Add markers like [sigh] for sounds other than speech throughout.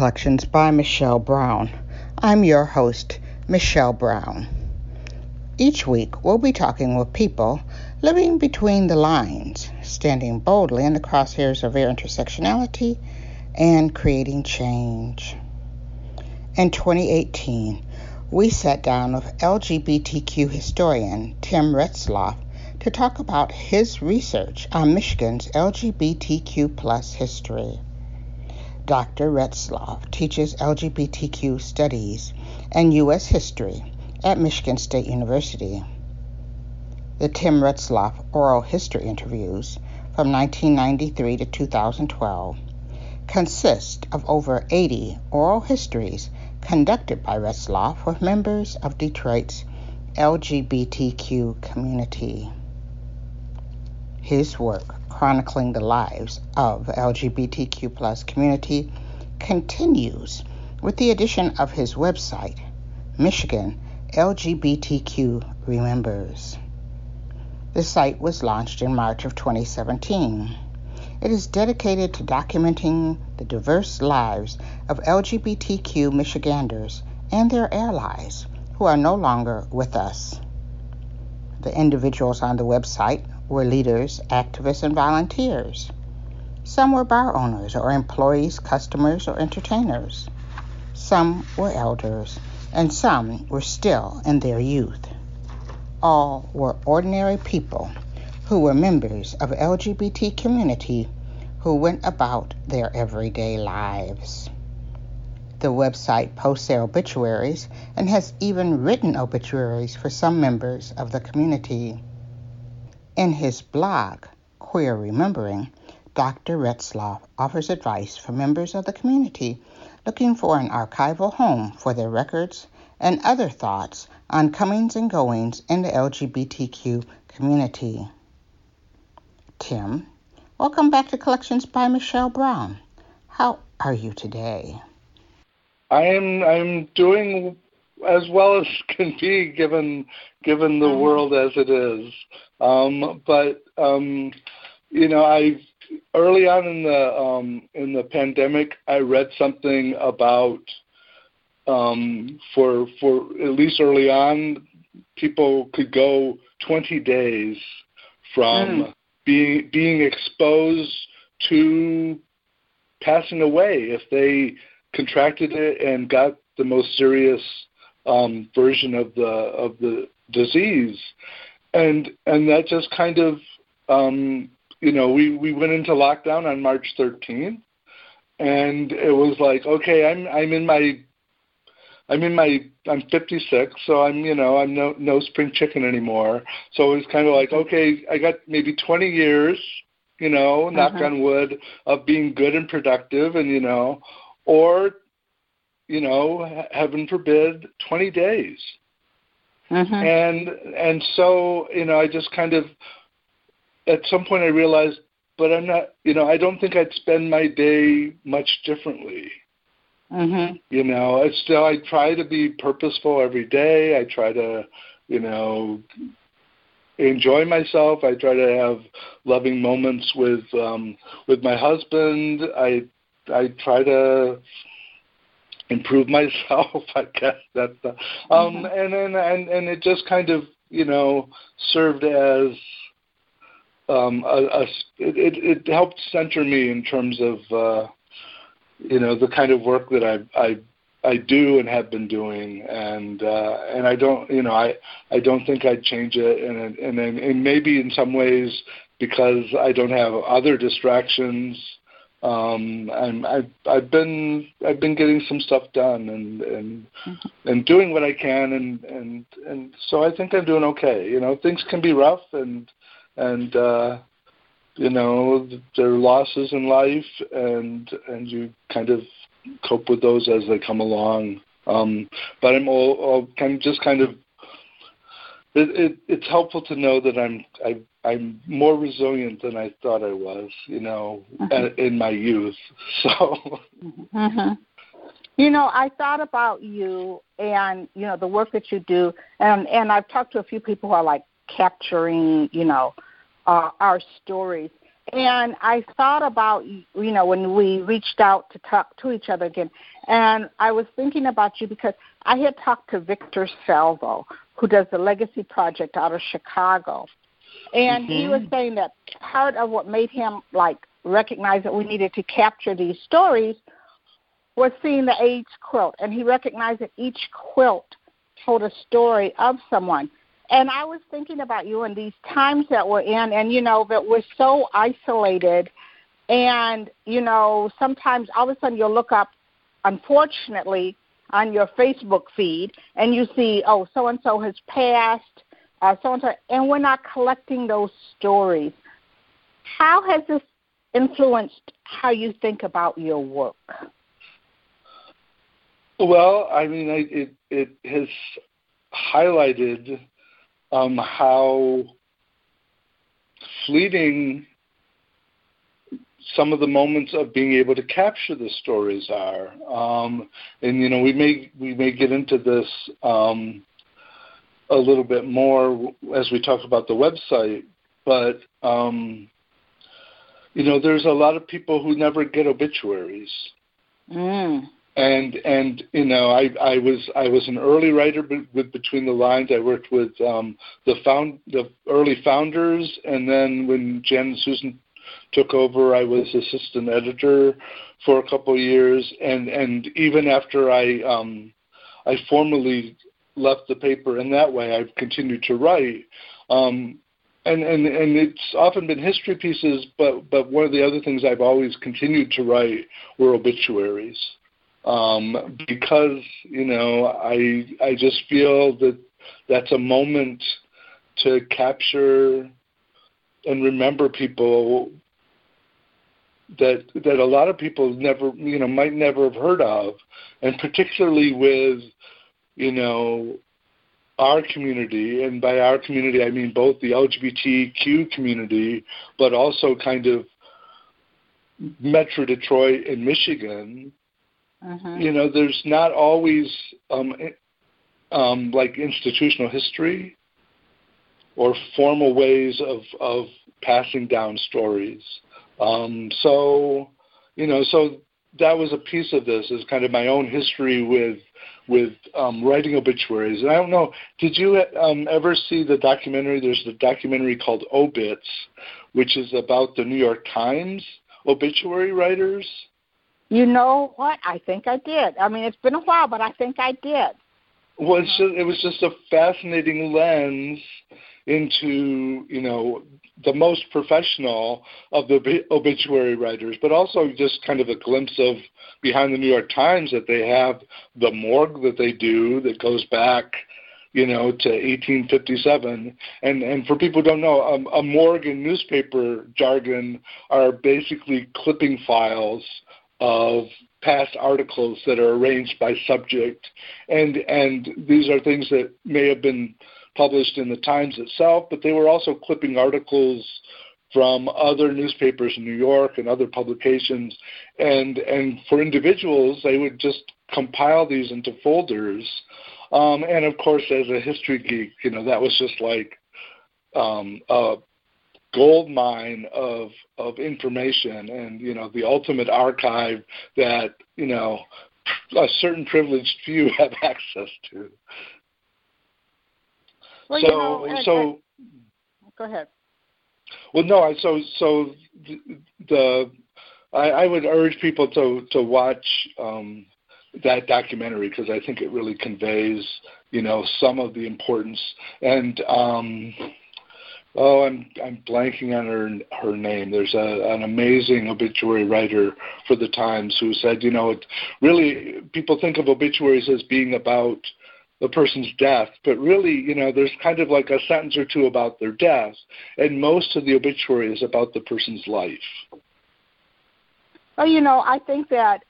Collections by Michelle Brown. I'm your host, Michelle Brown. Each week, we'll be talking with people living between the lines, standing boldly in the crosshairs of their intersectionality, and creating change. In 2018, we sat down with LGBTQ historian Tim Retzloff to talk about his research on Michigan's LGBTQ history. Dr. Retzloff teaches LGBTQ studies and U.S. history at Michigan State University. The Tim Retzloff oral history interviews from 1993 to 2012 consist of over 80 oral histories conducted by Retzloff with members of Detroit's LGBTQ community. His work chronicling the lives of LGBTQ plus community continues with the addition of his website, Michigan LGBTQ Remembers. The site was launched in March of 2017. It is dedicated to documenting the diverse lives of LGBTQ Michiganders and their allies who are no longer with us. The individuals on the website were leaders, activists, and volunteers. Some were bar owners or employees, customers, or entertainers. Some were elders, and some were still in their youth. All were ordinary people who were members of LGBT community who went about their everyday lives. The website posts their obituaries and has even written obituaries for some members of the community. In his blog, Queer Remembering, Dr. Retzloff offers advice for members of the community looking for an archival home for their records and other thoughts on comings and goings in the LGBTQ community. Tim, welcome back to Collections by Michelle Brown. How are you today? I am I'm doing as well as [laughs] can be given given the mm-hmm. world as it is. Um, but um, you know, I early on in the um, in the pandemic, I read something about um, for for at least early on, people could go 20 days from mm. being being exposed to passing away if they contracted it and got the most serious um, version of the of the disease, and and that just kind of um, you know we we went into lockdown on March 13th, and it was like okay I'm I'm in my I'm in my I'm 56, so I'm you know I'm no no spring chicken anymore. So it was kind of like okay I got maybe 20 years, you know, knock uh-huh. on wood, of being good and productive, and you know, or you know, heaven forbid, 20 days. Mm-hmm. And and so you know, I just kind of at some point I realized, but I'm not, you know, I don't think I'd spend my day much differently. Mm-hmm. You know, I still I try to be purposeful every day. I try to, you know, enjoy myself. I try to have loving moments with um with my husband. I I try to improve [laughs] myself. I guess that, uh, um, mm-hmm. and then and and it just kind of you know served as um, a, a it, it helped center me in terms of uh, you know the kind of work that I I I do and have been doing, and uh, and I don't you know I I don't think I'd change it, and and and maybe in some ways because I don't have other distractions um, I'm, I've I've been I've been getting some stuff done and and mm-hmm. and doing what I can and and and so I think I'm doing okay. You know, things can be rough and and uh, you know there are losses in life and and you kind of cope with those as they come along. Um, but I'm all, all kind just kind of it, it, it's helpful to know that I'm I, I'm more resilient than I thought I was, you know, mm-hmm. in my youth. [laughs] So. Mm-hmm. You know, I thought about you and you know the work that you do, and and I've talked to a few people who are like capturing, you know, uh, our stories. And I thought about you know when we reached out to talk to each other again, and I was thinking about you because I had talked to Victor Salvo, who does the Legacy Project out of Chicago. And mm-hmm. he was saying that part of what made him like recognize that we needed to capture these stories was seeing the AIDS quilt. And he recognized that each quilt told a story of someone. And I was thinking about you in these times that we're in, and you know, that we're so isolated. And, you know, sometimes all of a sudden you'll look up, unfortunately, on your Facebook feed and you see, oh, so and so has passed, uh, so and we're not collecting those stories. How has this influenced how you think about your work? Well, I mean, it it has highlighted um, how fleeting some of the moments of being able to capture the stories are. Um, and you know, we may we may get into this um, a little bit more as we talk about the website, but um, you know, there's a lot of people who never get obituaries. Mm. And and you know I I was I was an early writer with Between the Lines. I worked with um, the found the early founders, and then when Jan and Susan took over. I was assistant editor for a couple of years, and and even after I um, I formally left the paper in that way, I've continued to write. Um, and, and and it's often been history pieces, but but one of the other things I've always continued to write were obituaries, um, because you know I I just feel that that's a moment to capture and remember people that that a lot of people never you know might never have heard of, and particularly with you know our community, and by our community I mean both the LGBTQ community, but also kind of Metro Detroit and Michigan. Uh-huh. You know, there's not always um, um, like institutional history or formal ways of of passing down stories. Um, so, you know, so that was a piece of this is kind of my own history with with um, writing obituaries. And I don't know, did you um, ever see the documentary? There's the documentary called Obits, which is about the New York Times obituary writers. You know what? I think I did. I mean, it's been a while, but I think I did. Well, just, it was just a fascinating lens into you know the most professional of the obituary writers, but also just kind of a glimpse of behind the New York Times that they have the morgue that they do that goes back, you know, to 1857. And and for people who don't know, um, a morgue and newspaper jargon are basically clipping files of past articles that are arranged by subject, and and these are things that may have been published in the Times itself, but they were also clipping articles from other newspapers in New York and other publications. And and for individuals, they would just compile these into folders. Um, and of course, as a history geek, you know that was just like um, a gold mine of of information, and you know the ultimate archive that you know a certain privileged few [laughs] have access to. Well, so, you know, and, so and, go ahead. Well, no, I so so the, the I, I would urge people to to watch um, that documentary because I think it really conveys, you know, some of the importance and um, oh, I'm I'm blanking on her her name. There's a, an amazing obituary writer for the Times who said, you know, it really people think of obituaries as being about the person's death, but really, you know, there's kind of like a sentence or two about their death, and most of the obituary is about the person's life. Well, you know, I think that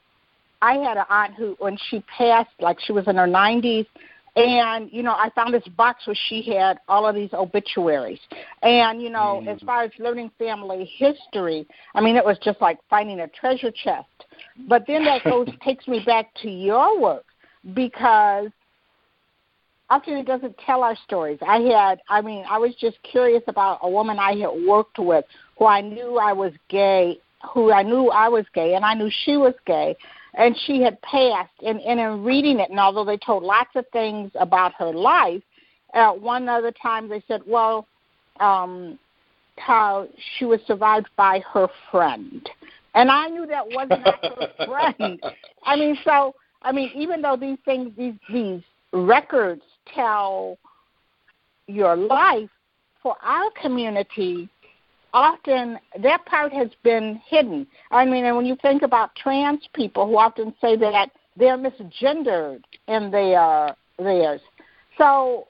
I had an aunt who, when she passed, like she was in her 90s, and you know i found this box where she had all of these obituaries and you know mm. as far as learning family history i mean it was just like finding a treasure chest but then that [laughs] goes takes me back to your work because often it doesn't tell our stories i had i mean i was just curious about a woman i had worked with who i knew i was gay who i knew i was gay and i knew she was gay and she had passed. And, and in reading it, and although they told lots of things about her life, at one other time they said, well, um, how she was survived by her friend. And I knew that was not her friend. [laughs] I mean, so I mean, even though these things, these these records tell your life, for our community, often that part has been hidden. I mean, and when you think about trans people who often say that they're misgendered in their theirs. So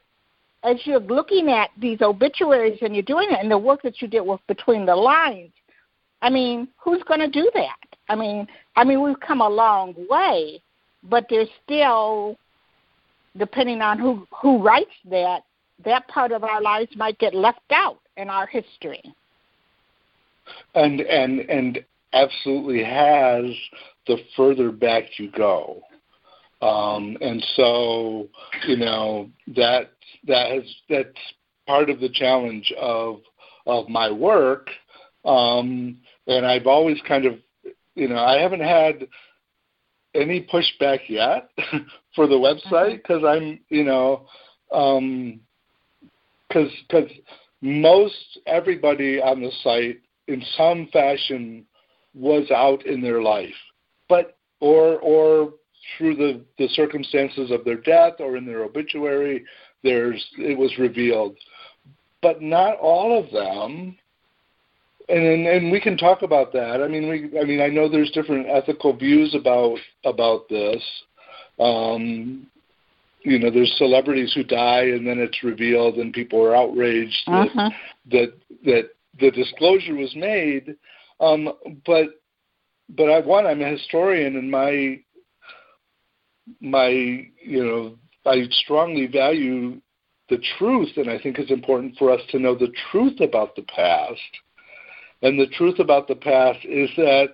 as you're looking at these obituaries and you're doing it and the work that you did with between the lines, I mean, who's going to do that? I mean, I mean, we've come a long way, but there's still, depending on who who writes that, that part of our lives might get left out in our history and and and absolutely has the further back you go. Um, and so, you know, that that has that's part of the challenge of of my work. Um, and I've always kind of, you know, I haven't had any pushback yet [laughs] for the website because mm-hmm. I'm, you know, because um, because most everybody on the site in some fashion was out in their life, but or or through the, the circumstances of their death or in their obituary, there's it was revealed. But not all of them and and we can talk about that. I mean, we I mean I know there's different ethical views about about this. Um, you know, there's celebrities who die and then it's revealed and people are outraged uh-huh. that, that that the disclosure was made. Um, but but I one I'm a historian and my my you know I strongly value the truth and I think it's important for us to know the truth about the past. And the truth about the past is that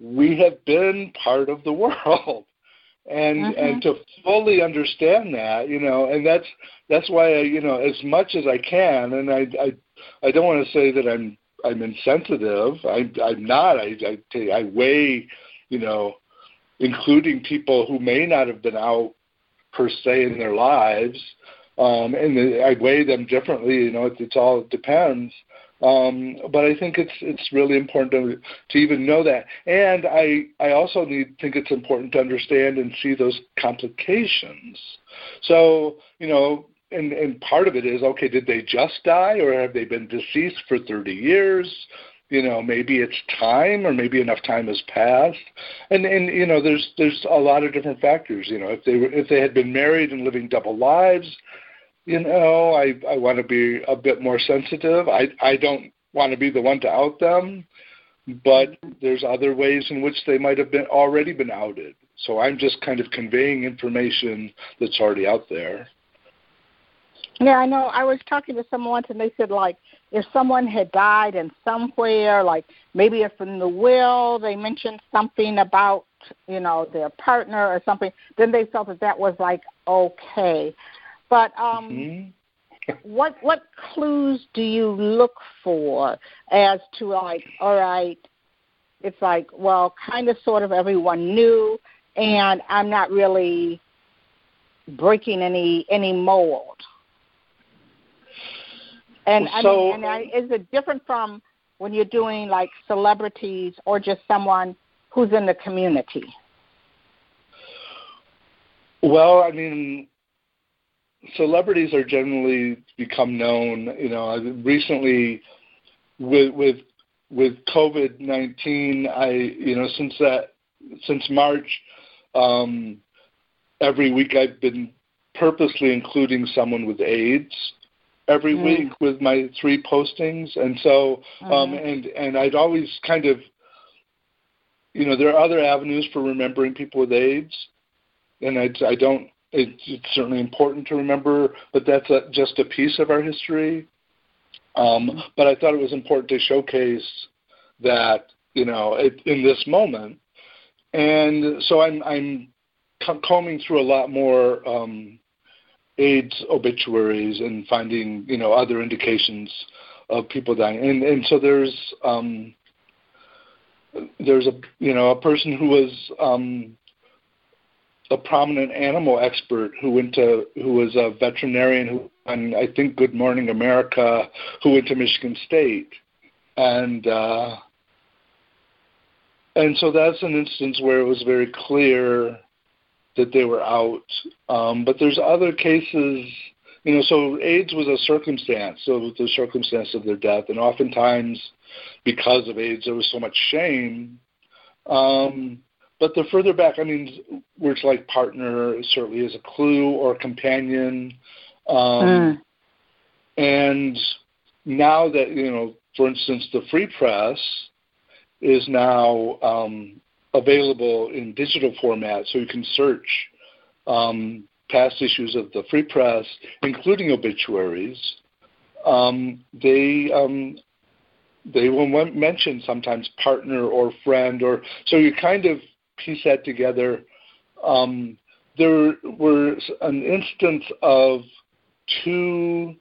we have been part of the [laughs] world. And mm-hmm. and to fully understand that you know and that's that's why I, you know as much as I can and I I I don't want to say that I'm I'm insensitive. I I'm not. I I I weigh you know including people who may not have been out per se in their lives um and I weigh them differently you know it, it's all it depends um, but I think it's it's really important to to even know that, and I I also need think it's important to understand and see those complications. So you know, and and part of it is okay, did they just die, or have they been deceased for 30 years? You know, maybe it's time, or maybe enough time has passed, and and you know, there's there's a lot of different factors. You know, if they were if they had been married and living double lives, you know, I I want to be a bit more sensitive. I I don't want to be the one to out them, but there's other ways in which they might have been already been outed. So I'm just kind of conveying information that's already out there. Yeah, I know. I was talking to someone once, and they said like if someone had died and somewhere, like maybe if in the will they mentioned something about you know their partner or something, then they felt that that was like okay. But um, mm-hmm. [laughs] what what clues do you look for as to like, all right, it's like, well, kind of, sort of, everyone knew, and I'm not really breaking any any mold. And so, I mean, and I, is it different from when you're doing like celebrities or just someone who's in the community? Well, I mean, celebrities are generally become known. You know, recently with with with COVID nineteen, I you know since that since March, um, every week I've been purposely including someone with AIDS every mm. week with my three postings, and so um, mm-hmm. and and I'd always kind of you know there are other avenues for remembering people with AIDS, and I I don't it's, it's certainly important to remember, but that's a, just a piece of our history. Um, but I thought it was important to showcase that you know it, in this moment, and so I'm I'm combing through a lot more um, AIDS obituaries and finding you know other indications of people dying, and and so there's um, there's a you know a person who was um, a prominent animal expert who went to who was a veterinarian who on I think Good Morning America who went to Michigan State and uh, and so that's an instance where it was very clear that they were out. Um, but there's other cases, you know. So AIDS was a circumstance, so the circumstance of their death, and oftentimes because of AIDS, there was so much shame. Um, but the further back, I mean, words like partner certainly is a clue or companion. Um, mm. And now that, you know, for instance, the free press is now um, available in digital format, so you can search um, past issues of the free press, including obituaries. Um, they um, they will mention sometimes partner or friend, or so you kind of piece that together. Um, there were an instance of two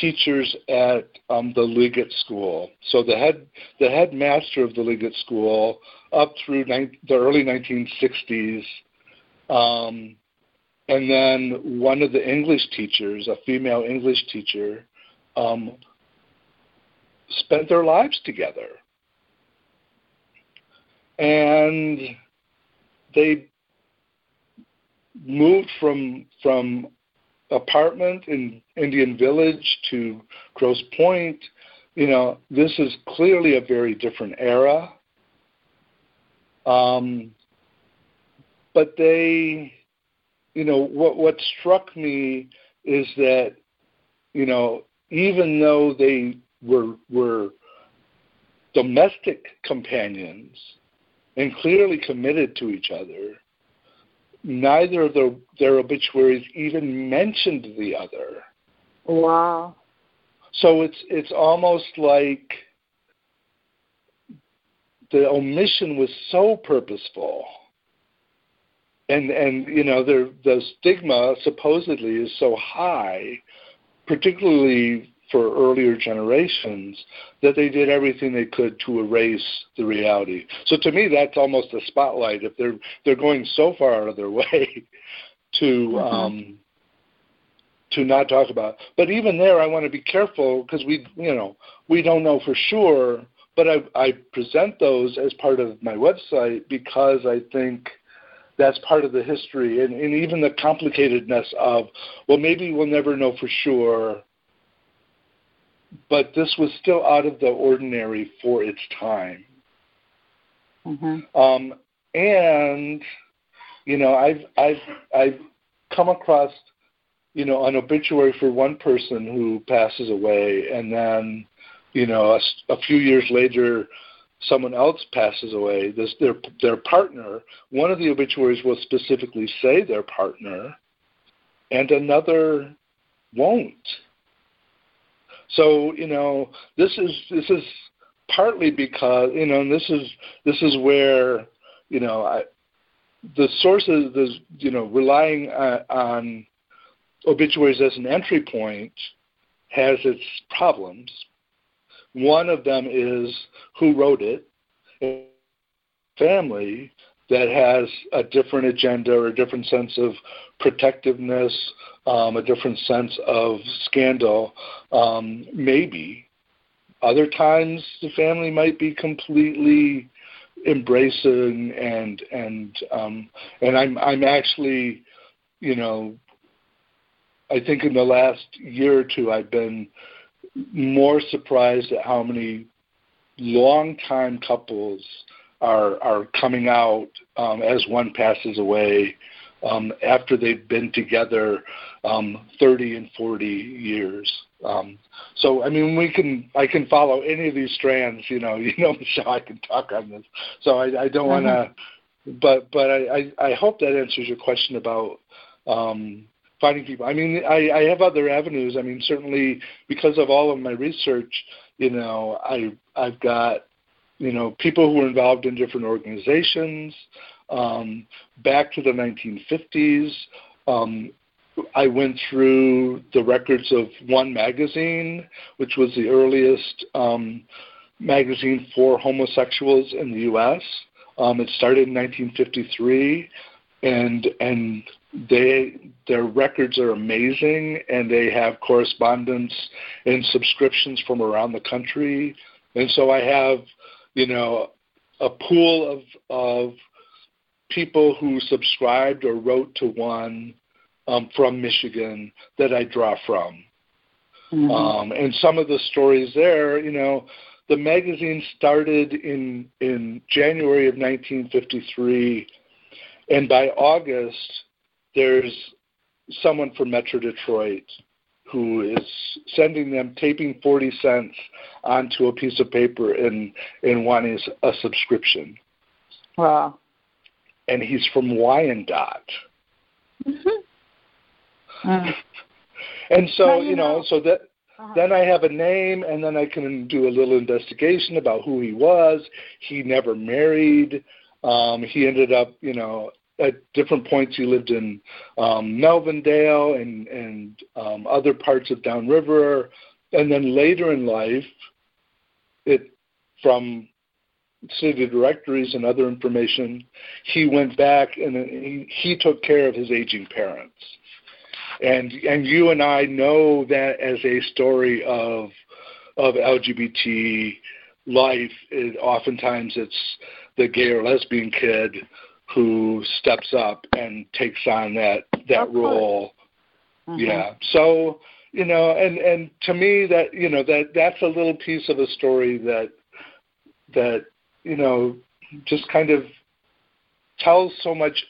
teachers at um, the Liggett School. So the head the headmaster of the Liggett School up through ni- the early 1960s, um, and then one of the English teachers, a female English teacher, um, spent their lives together. And they moved from from apartment in Indian Village to Grosse Pointe. You know, this is clearly a very different era. Um, but they, you know, what what struck me is that, you know, even though they were were domestic companions and clearly committed to each other, neither of the, their obituaries even mentioned the other. Wow. So it's it's almost like the omission was so purposeful. And and you know the the stigma supposedly is so high, particularly for earlier generations that they did everything they could to erase the reality. So to me, that's almost a spotlight. If they're they're going so far out of their [laughs] way to mm-hmm. um, to not talk about. But even there, I want to be careful because we you know we don't know for sure. But I, I present those as part of my website because I think that's part of the history and, and even the complicatedness of well maybe we'll never know for sure but this was still out of the ordinary for its time. Mm-hmm. Um, and you know, I've I've I've come across you know an obituary for one person who passes away, and then you know a, a few years later someone else passes away. This their their partner. One of the obituaries will specifically say their partner, and another won't. So you know, this is this is partly because you know, and this is this is where you know I, the sources, the you know, relying on, on obituaries as an entry point has its problems. One of them is who wrote it. Family that has a different agenda or a different sense of protectiveness, um, a different sense of scandal, um, maybe. Other times, the family might be completely embracing and and um, and I'm I'm actually, you know, I think in the last year or two, I've been more surprised at how many long-time couples are are coming out um, as one passes away um, after they've been together um, 30 and 40 years. Um, so I mean, we can I can follow any of these strands. You know, [laughs] you know, Michelle, I can talk on this. So I, I don't want to, mm-hmm. but but I, I I hope that answers your question about um, finding people. I mean, I, I have other avenues. I mean, certainly because of all of my research, you know, I I've got you know people who were involved in different organizations um, back to the 1950s. Um, I went through the records of One Magazine, which was the earliest um, magazine for homosexuals in the U.S. Um, it started in 1953, and and they their records are amazing, and they have correspondence and subscriptions from around the country, and so I have you know a pool of of people who subscribed or wrote to one um, from Michigan that I draw from. Mm-hmm. Um, and some of the stories there, you know, the magazine started in in January of 1953, and by August, there's someone from Metro Detroit who is sending them taping 40 cents onto a piece of paper and and wanting a subscription. Wow. And he's from Wyandotte. Mm-hmm. Uh, [laughs] and so, you know, so that uh-huh. then I have a name, and then I can do a little investigation about who he was. He never married. Um, he ended up, you know, at different points he lived in um, Melvindale and and um, other parts of downriver, and then later in life, it from city directories and other information, he went back and he, he took care of his aging parents and and you and I know that as a story of of LGBT life. It, oftentimes, it's the gay or lesbian kid who steps up and takes on that that role. Mm-hmm. Yeah. So you know, and and to me, that you know that that's a little piece of a story that that you know just kind of tells so much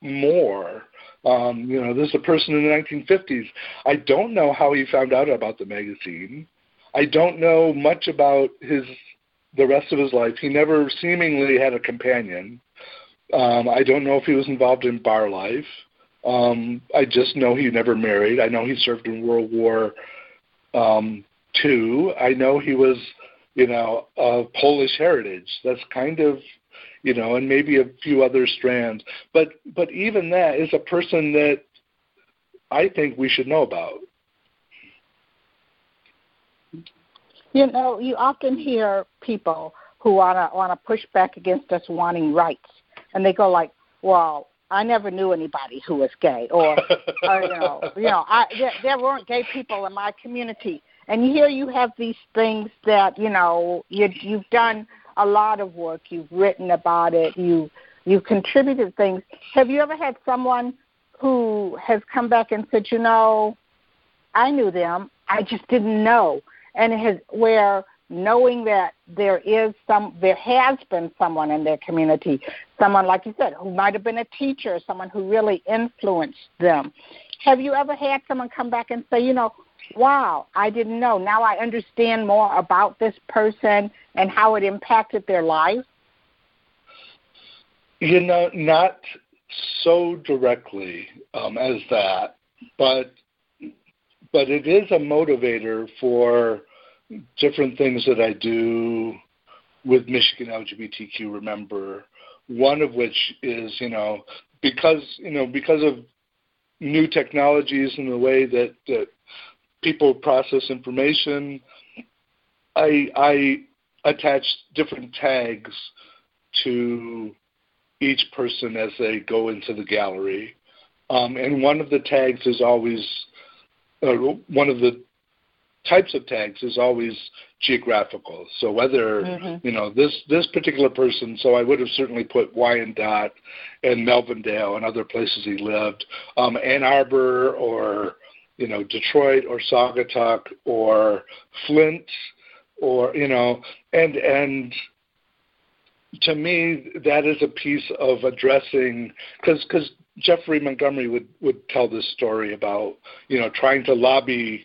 more um, you know, this is a person in the 1950s. I don't know how he found out about the magazine. I don't know much about his the rest of his life. He never seemingly had a companion. Um, I don't know if he was involved in bar life. Um, I just know he never married. I know he served in World War um, Two. I know he was, you know, of Polish heritage. That's kind of you know, and maybe a few other strands. But but even that is a person that I think we should know about. You know, you often hear people who wanna wanna push back against us wanting rights, and they go like, "Well, I never knew anybody who was gay," or, [laughs] or you know, you know, I there, there weren't gay people in my community. And here you have these things that you know you you've done a lot of work. You've written about it. You you've contributed things. Have you ever had someone who has come back and said, you know, I knew them, I just didn't know, and it has where knowing that there is some there has been someone in their community someone like you said who might have been a teacher someone who really influenced them have you ever had someone come back and say you know wow, I didn't know. Now I understand more about this person and how it impacted their life? You know, not so directly um, as that, but but it is a motivator for different things that I do with Michigan LGBTQ Remember. One of which is, you know, because you know because of new technologies and the way that, that people process information. I I attach different tags to each person as they go into the gallery, um, and one of the tags is always uh, one of the types of tags is always geographical. So whether mm-hmm. you know this this particular person, so I would have certainly put Wyandotte and Melvindale and other places he lived, um, Ann Arbor or you know Detroit or Saugatuck or Flint or you know and and to me that is a piece of addressing because because Jeffrey Montgomery would would tell this story about you know trying to lobby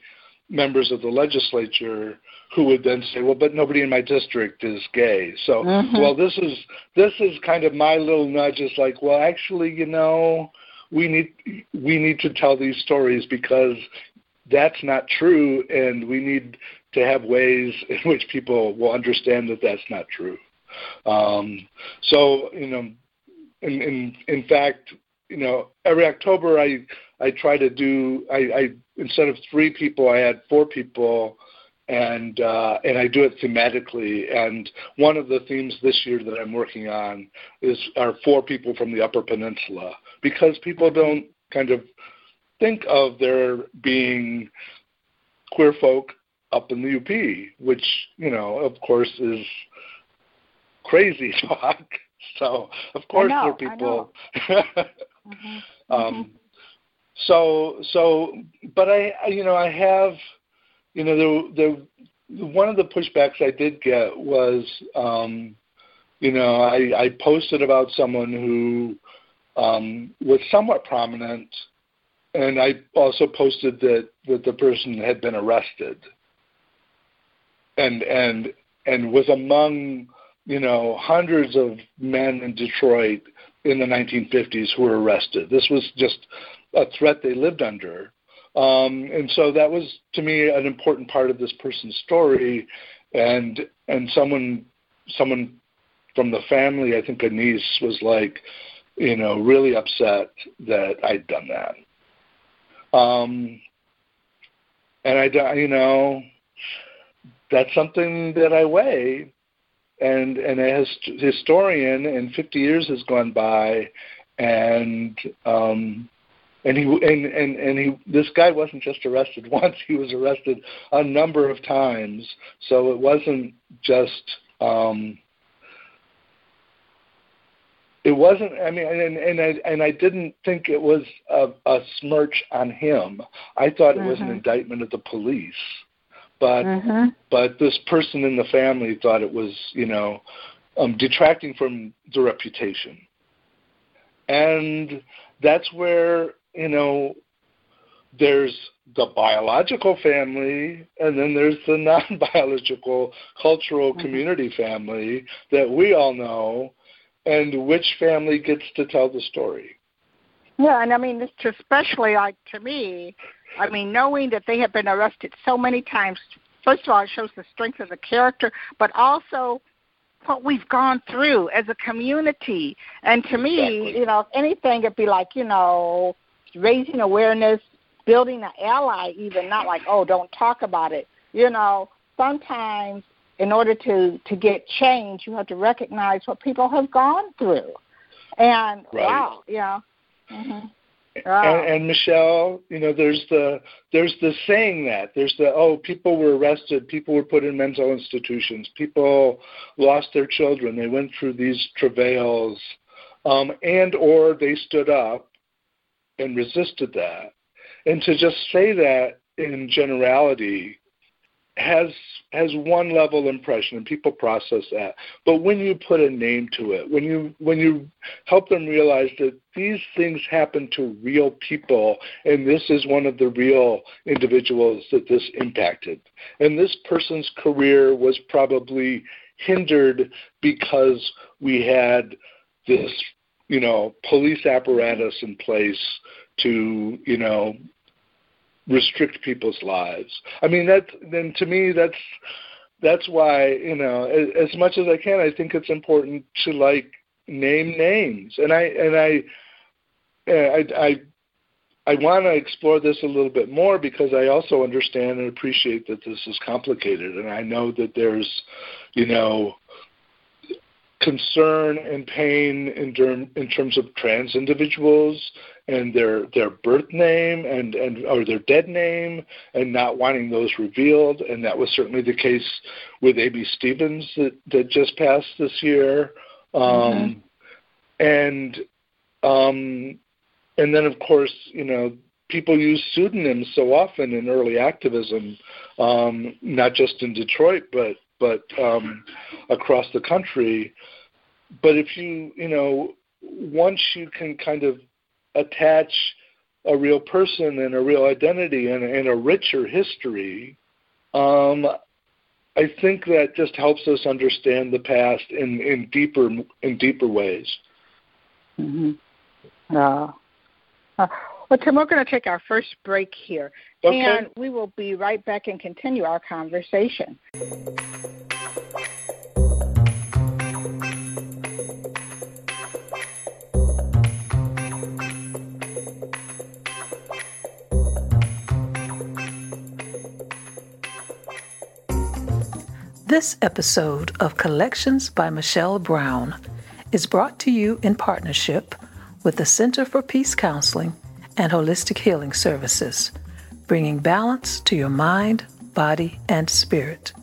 members of the legislature who would then say, "Well, but nobody in my district is gay." So, mm-hmm. well, this is this is kind of my little nudge. Is like, well, actually, you know, we need we need to tell these stories because that's not true, and we need to have ways [laughs] in which people will understand that that's not true. Um, so, you know, in, in in fact, you know, every October I I try to do I, I instead of three people I had four people and uh, and I do it thematically. And one of the themes this year that I'm working on is are four people from the Upper Peninsula because people don't kind of think of there being queer folk up in the UP, which you know, of course, is crazy [laughs] talk. So of course know, there are people. [laughs] mm-hmm. um, so so, but I you know I have you know, the the one of the pushbacks I did get was, um, you know, I, I posted about someone who um, was somewhat prominent, and I also posted that that the person had been arrested, and and and was among you know hundreds of men in Detroit in the 1950s who were arrested. This was just a threat they lived under. Um, and so that was to me an important part of this person's story, and and someone someone from the family, I think a niece was like, you know, really upset that I'd done that. Um, and I, you know, that's something that I weigh, and and as historian, and 50 years has gone by, and um, and he and and and he this guy wasn't just arrested [laughs] once he was arrested a number of times so it wasn't just um it wasn't i mean and and i and i didn't think it was a, a smirch on him i thought it mm-hmm. was an mm-hmm. indictment of the police but mm-hmm. but this person in the family thought it was you know um detracting from the reputation and that's where you know, there's the biological family and then there's the [laughs] non-biological cultural mm-hmm. community family that we all know and which family gets to tell the story yeah and i mean it's especially like to me i mean knowing that they have been arrested so many times first of all it shows the strength of the character but also what we've gone through as a community and to me exactly. you know if anything it'd be like you know raising awareness, building an ally, even not like, oh, don't talk about it. You know, sometimes in order to to get change, you have to recognize what people have gone through. And right. wow, yeah. Mm-hmm. Wow. And, and Michelle, you know, there's the there's the saying that there's the oh people were arrested, people were put in mental institutions, people lost their children, they went through these travails, um, and or they stood up and resisted that. And to just say that in generality has has one level impression and people process that but when you put a name to it when you when you help them realize that these things happen to real people and this is one of the real individuals that this impacted and this person's career was probably hindered because we had this you know, police apparatus in place to, you know, restrict people's lives. I mean, that then to me that's that's why you know, as, as much as I can, I think it's important to like name names, and I and I eh, I I, I want to explore this a little bit more because I also understand and appreciate that this is complicated, and I know that there's, you know, concern and pain in, term, in terms of trans individuals and their their birth name and and or their dead name and not wanting those revealed and that was certainly the case with AB Stevens that that just passed this year um, mm-hmm. and um, and then of course you know people use pseudonyms so often in early activism, um, not just in Detroit, but but um, across the country. But if you you know once you can kind of attach a real person and a real identity and, and a richer history, um, I think that just helps us understand the past in, in deeper in deeper ways. Mm-hmm. Uh, uh, well, Tim, we're going to take our first break here, okay. and we will be right back and continue our conversation. This episode of Collections by Michelle Brown is brought to you in partnership with the Center for Peace Counseling and Holistic Healing Services, bringing balance to your mind, body, and spirit.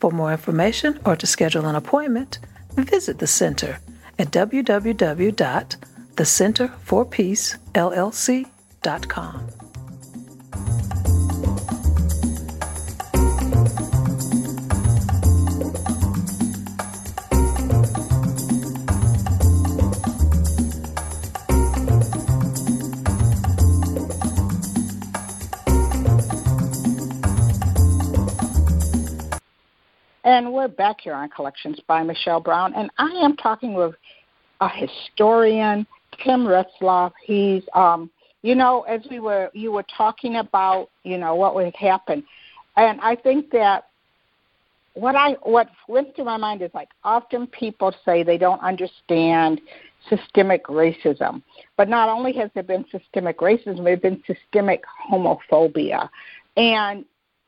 For more information or to schedule an appointment, visit the center at www.thecenterforpeacellc.com. And we're back here on Collections by Michelle Brown, and I am talking with a historian, Tim Retzloff. He's, um, you know, as we were, you were talking about, you know, what would happen, and I think that what I what went to my mind is like often people say they don't understand systemic racism, but not only has there been systemic racism, there's been systemic homophobia, and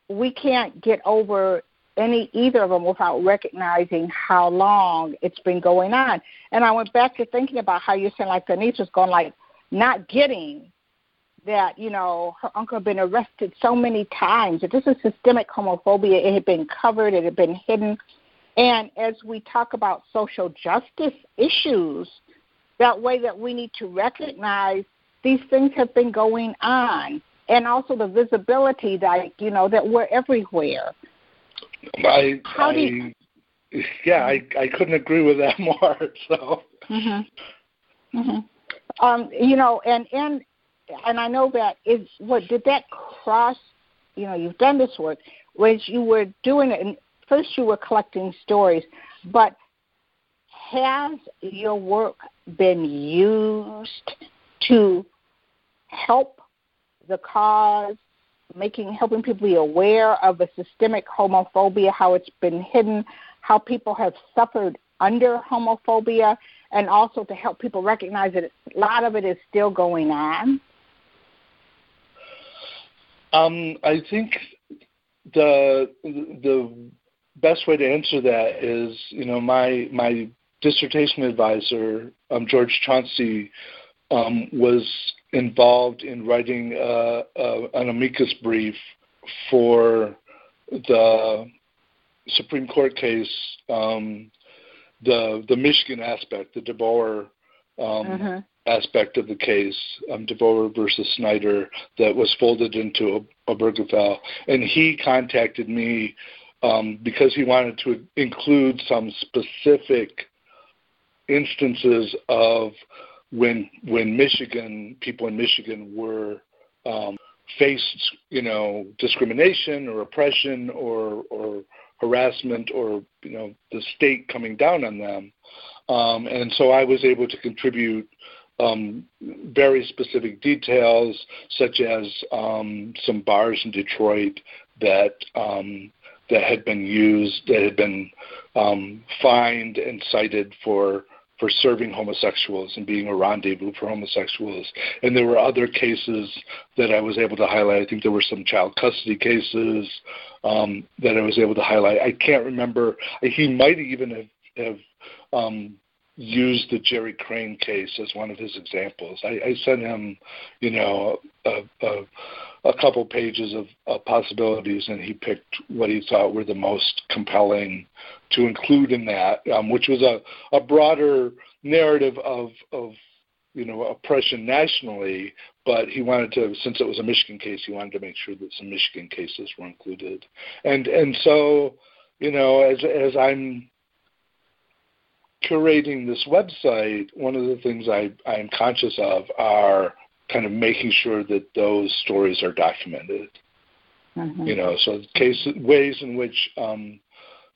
we can't get over any either of them without recognizing how long it's been going on. And I went back to thinking about how you said like Denise was going like not getting that, you know, her uncle had been arrested so many times. That this is systemic homophobia. It had been covered, it had been hidden. And as we talk about social justice issues, that way that we need to recognize these things have been going on. And also the visibility that you know that we're everywhere. I, How do I you- yeah, I I couldn't agree with that [laughs] more. So Mhm. Mhm. Um, you know, and and and I know that is what did that cross. You know, you've done this work. Was you were doing it, and first you were collecting stories, but has your work been used to help the cause, making helping people be aware of the systemic homophobia, how it's been hidden, how people have suffered under homophobia, and also to help people recognize that a lot of it is still going on? Um, I think the the best way to answer that is, you know, my my dissertation advisor, um, George Chauncey, um, was involved in writing uh, uh, an amicus brief for the Supreme Court case, um, the the Michigan aspect, the DeBoer um, Mhm. aspect of the case, um, DeBoer versus Snyder, that was folded into a Obergefell. And he contacted me um, because he wanted to include some specific instances of when when Michigan people in Michigan were um, faced, you know, discrimination or oppression or or harassment or you know the state coming down on them. Um, and so I was able to contribute um, very specific details, such as um, some bars in Detroit that um, that had been used, that had been um, fined and cited for for serving homosexuals and being a rendezvous for homosexuals. And there were other cases that I was able to highlight. I think there were some child custody cases um, that I was able to highlight. I can't remember. He might even have, have um, used the Jerry Crane case as one of his examples. I, I sent him, you know, a, a, a couple pages of, of possibilities, and he picked what he thought were the most compelling to include in that, um, which was a, a broader narrative of, of you know oppression nationally, but he wanted to since it was a Michigan case, he wanted to make sure that some Michigan cases were included, and and so you know as as I'm curating this website, one of the things I I'm conscious of are kind of making sure that those stories are documented. Mm-hmm. You know, so case ways in which um,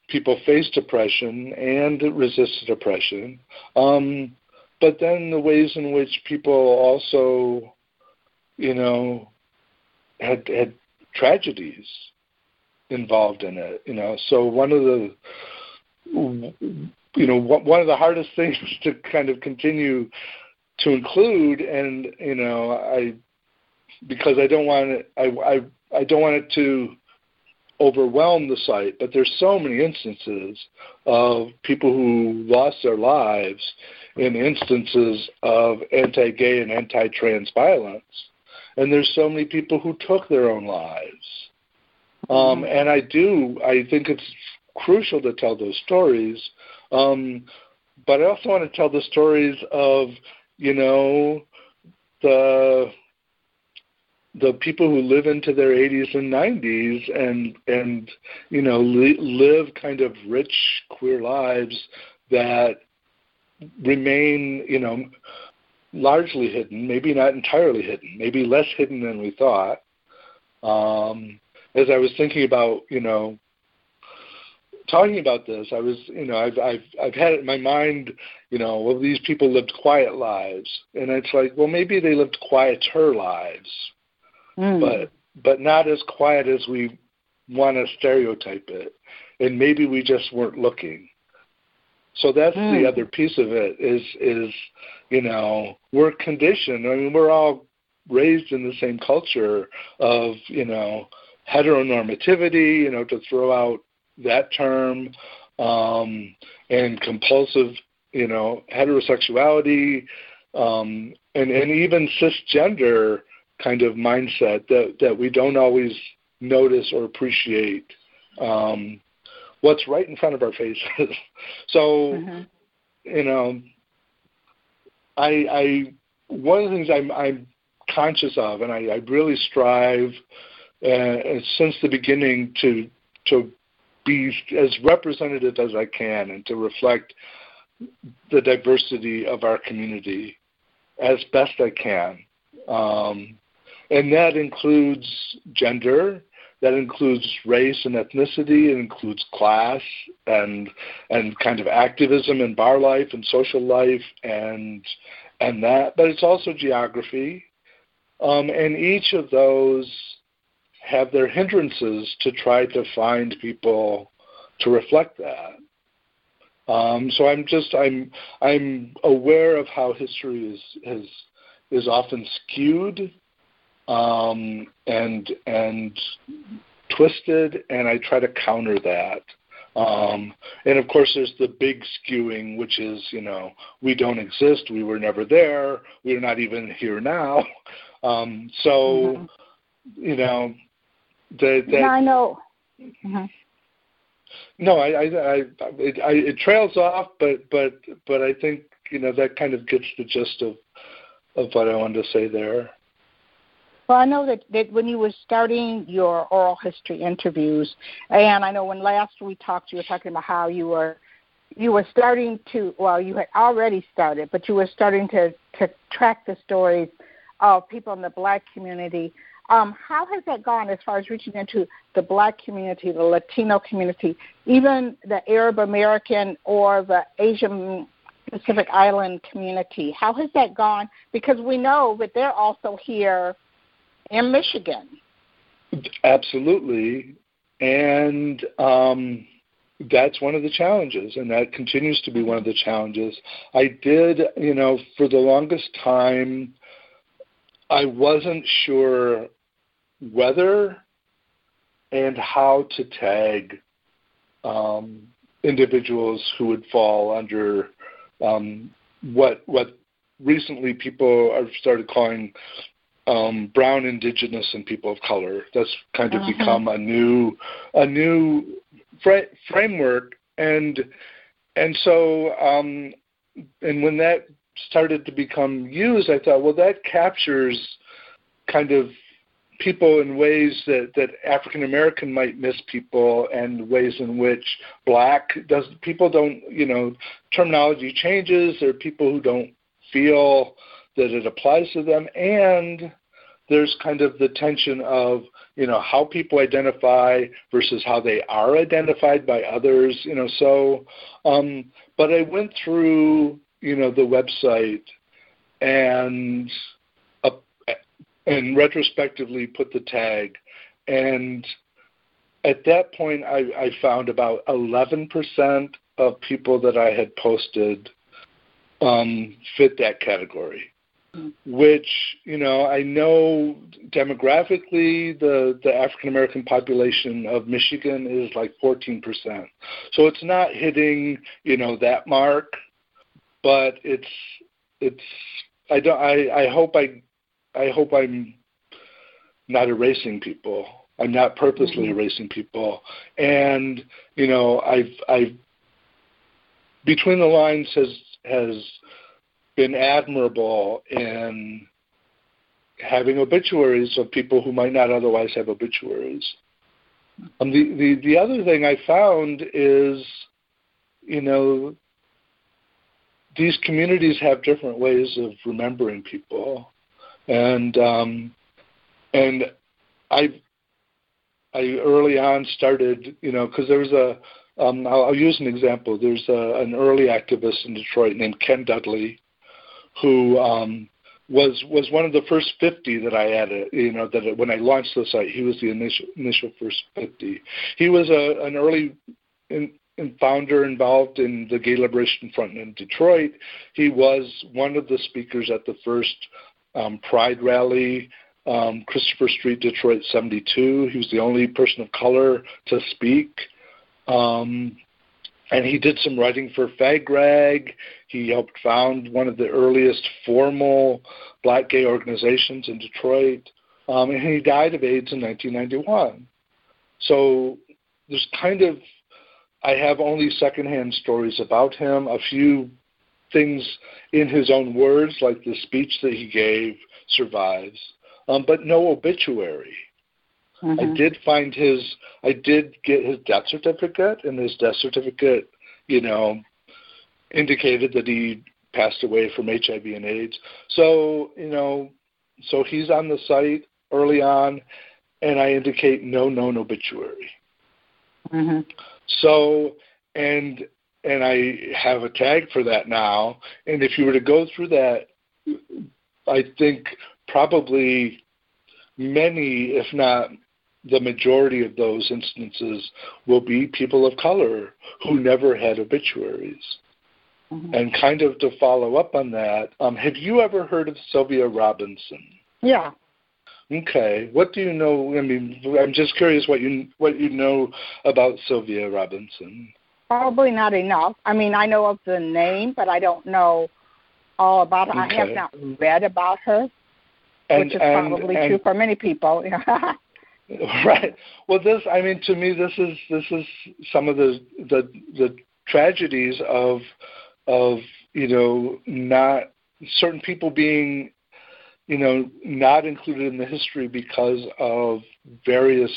people faced depression and resisted depression, um, but then the ways in which people also, you know, had had tragedies involved in it. You know, so one of the you know one of the hardest [laughs] things to kind of continue to include, and you know, I because I don't want it, I I I don't want it to overwhelm the site, but there's so many instances of people who lost their lives in instances of anti-gay and anti-trans violence, and there's so many people who took their own lives. Um, mm-hmm. and I do, I think it's crucial to tell those stories, um, but I also want to tell the stories of, you know, the the people who live into their 80s and 90s and and you know li- live kind of rich queer lives that remain you know largely hidden maybe not entirely hidden maybe less hidden than we thought. Um as i was thinking about you know talking about this i was you know i've i've i've had it in my mind you know well these people lived quiet lives and it's like well maybe they lived quieter lives mm. but but not as quiet as we want to stereotype it, and maybe we just weren't looking. So that's mm. the other piece of it is is you know we're conditioned. I mean we're all raised in the same culture of you know heteronormativity, you know to throw out that term, um, and compulsive you know heterosexuality, um, and and even cisgender kind of mindset that that we don't always notice or appreciate um, what's right in front of our faces. [laughs] so, mm-hmm. you know, I, I one of the things I'm, I'm conscious of, and I, I really strive uh, since the beginning to to be as representative as I can and to reflect the diversity of our community as best I can. Um, and that includes gender, that includes race and ethnicity, it includes class and and kind of activism and bar life and social life and and that, but it's also geography, um, and each of those have their hindrances to try to find people to reflect that. Um, so I'm just I'm I'm aware of how history is is is often skewed um, and and twisted, and I try to counter that. Um, and of course, there's the big skewing, which is, you know, we don't exist, we were never there, we're not even here now. [laughs] Um, so, mm-hmm. you know, the, that, yeah, I know. Mm-hmm. No, I, I, I, it, I, it trails off, but, but, but I think you know that kind of gets the gist of, of what I wanted to say there. Well, I know that, that when you were starting your oral history interviews, and I know when last we talked, you were talking about how you were you were starting to well, you had already started, but you were starting to to track the stories of people in the black community. Um, how has that gone as far as reaching into the black community, the Latino community, even the Arab American or the Asian Pacific Island community? How has that gone? Because we know that they're also here in Michigan. Absolutely. And um, that's one of the challenges, and that continues to be one of the challenges. I did, you know, for the longest time, I wasn't sure whether and how to tag um, individuals who would fall under um, what what recently people have started calling um, brown, indigenous, and people of color. That's kind of uh-huh. become a new a new framework, and and so um, and when that started to become used, I thought, well, that captures kind of people in ways that, that African American might miss people and ways in which black does people don't you know terminology changes. There are people who don't feel that it applies to them. And there's kind of the tension of you know how people identify versus how they are identified by others you know. So um but i went through you know the website and and retrospectively put the tag and at that point i i found about 11% of people that i had posted um fit that category which you know I know demographically the the African American population of Michigan is like 14%. So it's not hitting you know that mark, but it's it's I don't I I hope I I hope I'm not erasing people. I'm not purposely mm-hmm. erasing people. And you know I've I've between the lines has has been admirable in having obituaries of people who might not otherwise have obituaries. Um, the, the the other thing I found is, you know, these communities have different ways of remembering people, and um, and I I early on started, you know, because there was a um, I'll, I'll use an example. There's a, an early activist in Detroit named Ken Dudley, who um, was was one of the first 50 that I added. You know that when I launched the site, he was the initial initial first 50. He was a, an early in, founder involved in the Gay Liberation Front in Detroit. He was one of the speakers at the first um, Pride rally. Um, Christopher Street, Detroit 72. He was the only person of color to speak. Um, and he did some writing for FAGRAG. He helped found one of the earliest formal black gay organizations in Detroit. Um, and he died of AIDS in 1991. So there's kind of, I have only secondhand stories about him, a few things in his own words, like the speech that he gave survives, um, but no obituary. Mm-hmm. I did find his, I did get his death certificate, and his death certificate, you know, indicated that he passed away from HIV and AIDS. So, you know, so he's on the site early on, and I indicate no known obituary. Mm-hmm. So, and and I have a tag for that now. And if you were to go through that, I think probably many, if not the majority of those instances will be people of color who never had obituaries. Mm-hmm. And kind of to follow up on that, um, have you ever heard of Sylvia Robinson? Yeah. Okay. What do you know? I mean, I'm just curious what you what you know about Sylvia Robinson. Probably not enough. I mean, I know of the name, but I don't know all about her. Okay. I have not read about her, and, which is and, probably and, true for many people. [laughs] Right. Well, this I mean to me this is this is some of the the the tragedies of of you know not certain people being you know not included in the history because of various